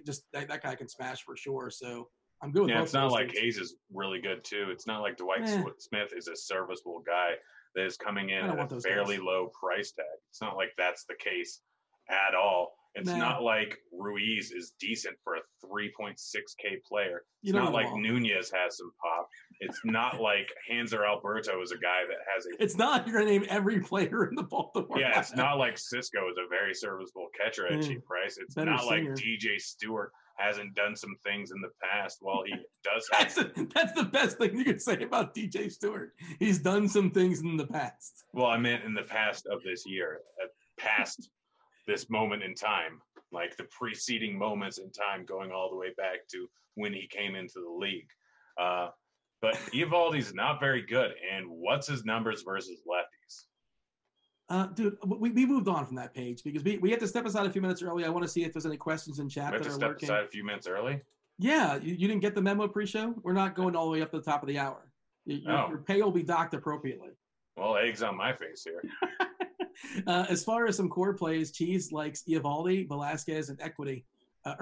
just that, that guy can smash for sure. So I'm good with Yeah, it's not like things. Hayes is really good too. It's not like Dwight Eh. Smith is a serviceable guy that is coming in at a fairly guys. low price tag. It's not like that's the case at all. It's Nah. not like Ruiz is decent for a 3.6k player. It's don't like. Nunez has some pop. It's not [laughs] like Hanser Alberto is a guy that has a It's not you're going to name every player in the Baltimore. yeah, it's [laughs] not like Sisco is a very serviceable catcher at Mm. cheap price. It's Better not singer. like DJ Stewart hasn't done some things in the past while he [laughs] does That's the, that's the best thing you could say about DJ Stewart. He's done some things in the past. Well, I meant in the past of this year, uh, past [laughs] this moment in time, like the preceding moments in time, going all the way back to when he came into the league. Uh, but Eovaldi's not very good. And what's his numbers versus lefties? Uh, dude, we, we moved on from that page because we, we had to step aside a few minutes early. I want to see if there's any questions in chat We have that to are step aside a few minutes early. Yeah, you, you didn't get the memo pre-show. We're not going all the way up to the top of the hour. Your, Oh. your pay will be docked appropriately. Well, eggs on my face here. [laughs] uh, as far as some core plays, Cheese likes Eovaldi, Velasquez, and Urquidy, uh.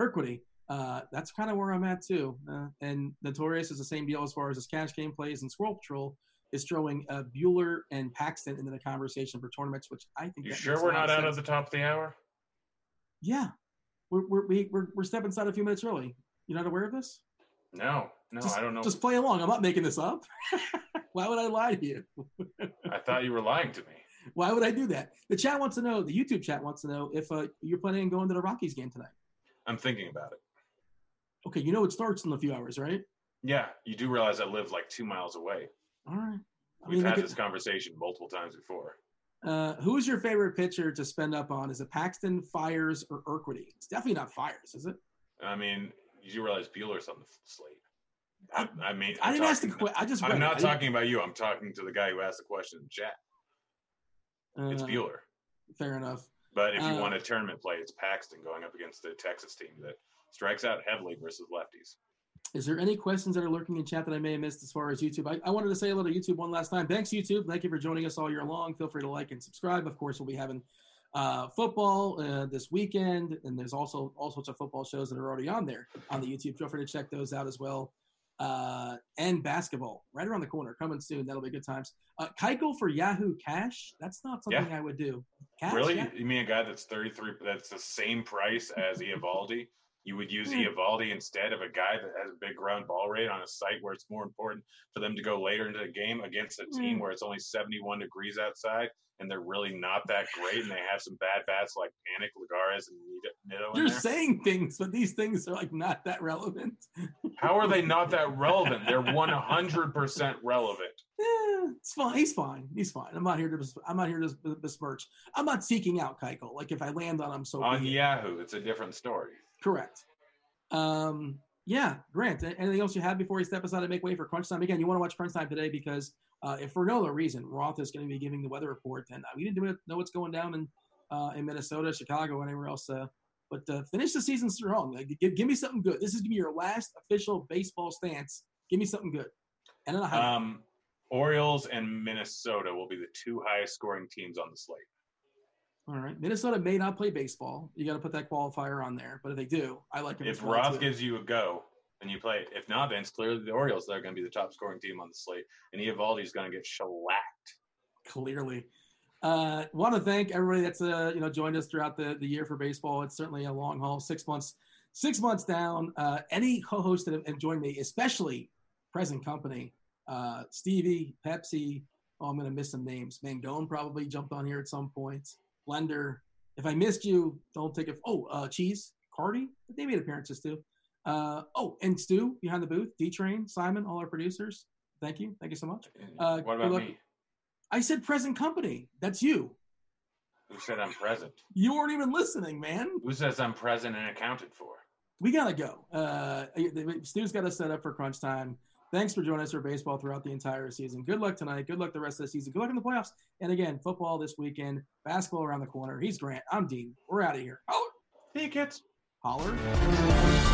Uh, that's kind of where I'm at too. Uh, and Notorious is the same deal as far as his cash game plays. And Squirrel Patrol is throwing uh, Buehler and Paxton into the conversation for tournaments, which I think. You sure we're not out of the top of the hour? Yeah, we're we're we, we're, we're stepping aside a few minutes early. You're not aware of this? No, no, just, I don't know. Just play along. I'm not making this up. [laughs] Why would I lie to you? [laughs] I thought you were lying to me. Why would I do that? The chat wants to know. The YouTube chat wants to know if uh, you're planning on going to the Rockies game tonight. I'm thinking about it. Okay, you know it starts in a few hours, right? Yeah, you do realize I live like two miles away. All right. I We've mean, had could- this conversation multiple times before. uh, who is your favorite pitcher to spend up on? Is it Paxton, Fiers, or Urquidy? It's definitely not Fiers, is it? I mean, you do realize Buehler's on the slate. I, I mean, I I'm didn't ask the question. I just. I'm not talking about you. I'm talking to the guy who asked the question in chat. didn't- It's uh, Buehler. fair enough. But if you Uh, want a tournament play, it's Paxton going up against the Texas team that strikes out heavily versus lefties. Is there any questions that are lurking in chat that I may have missed as far as YouTube? I, I wanted to say hello to YouTube one last time. Thanks, YouTube. Thank you for joining us all year long. Feel free to like and subscribe. Of course, we'll be having uh, football uh, this weekend, and there's also all sorts of football shows that are already on there on the YouTube. Feel free to check those out as well. Uh, and basketball right around the corner, coming soon. That'll be good times. Uh, Keuchel for Yahoo Cash. That's not something I would do. Cash, really? yeah. You mean a guy that's 33, that's the same price as Eovaldi? You would use Hmm. Eovaldi instead of a guy that has a big ground ball rate on a site where it's more important for them to go later into the game against a team Hmm. where it's only 71 degrees outside and they're really not that great and they have some bad bats like Panik, Lagares, and Nido You're there. saying things, but these things are like not that relevant. How are they not that [laughs] relevant? They're 100% relevant. Yeah, it's fine. He's fine. He's fine. I'm not here to. bes- I'm not here to bes- besmirch. I'm not seeking out Keuchel. Like if I land on him, so On be it. Yahoo, it's a different story. Correct. Um, yeah, Grant. Anything else you have before we step aside and make way for crunch time? Again, you want to watch crunch time today because uh, if for no other reason, Roth is going to be giving the weather report, and uh, we didn't know what's going down in uh, in Minnesota, Chicago, anywhere else. Uh, but uh, finish the season strong. Give, give me something good. This is going to be your last official baseball stance. Give me something good. And then Um, Orioles and Minnesota will be the two highest scoring teams on the slate. All right. Minnesota may not play baseball. You got to put that qualifier on there. But if they do, I like them. If Roth gives you a go, and you play. If not, then it's clearly the Orioles. They're going to be the top scoring team on the slate, and Eovaldi's going to get shellacked. clearly. Uh, want to thank everybody that's uh, you know joined us throughout the, the year for baseball. It's certainly a long haul, six months, six months down. Uh, any co-hosts that have, have joined me, especially present company, uh, Stevie, Pepsi. Oh, I'm going to miss some names. Mangone probably jumped on here at some point. Blender. If I missed you, don't take it. Oh, uh, Cheese, Cardi, they made appearances too. Uh, oh, and Stu behind the booth, D Train, Simon, all our producers. Thank you, thank you so much. Uh, what about me? I said present company. That's you. Who said I'm present? You weren't even listening, man. Who says I'm present and accounted for? We gotta go. Uh, Stu's got us set up for crunch time. Thanks for joining us for baseball throughout the entire season. Good luck tonight. Good luck the rest of the season. Good luck in the playoffs. And again, football this weekend. Basketball around the corner. He's Grant. I'm Dean. We're out of here. Holler. Hey, kids. Holler.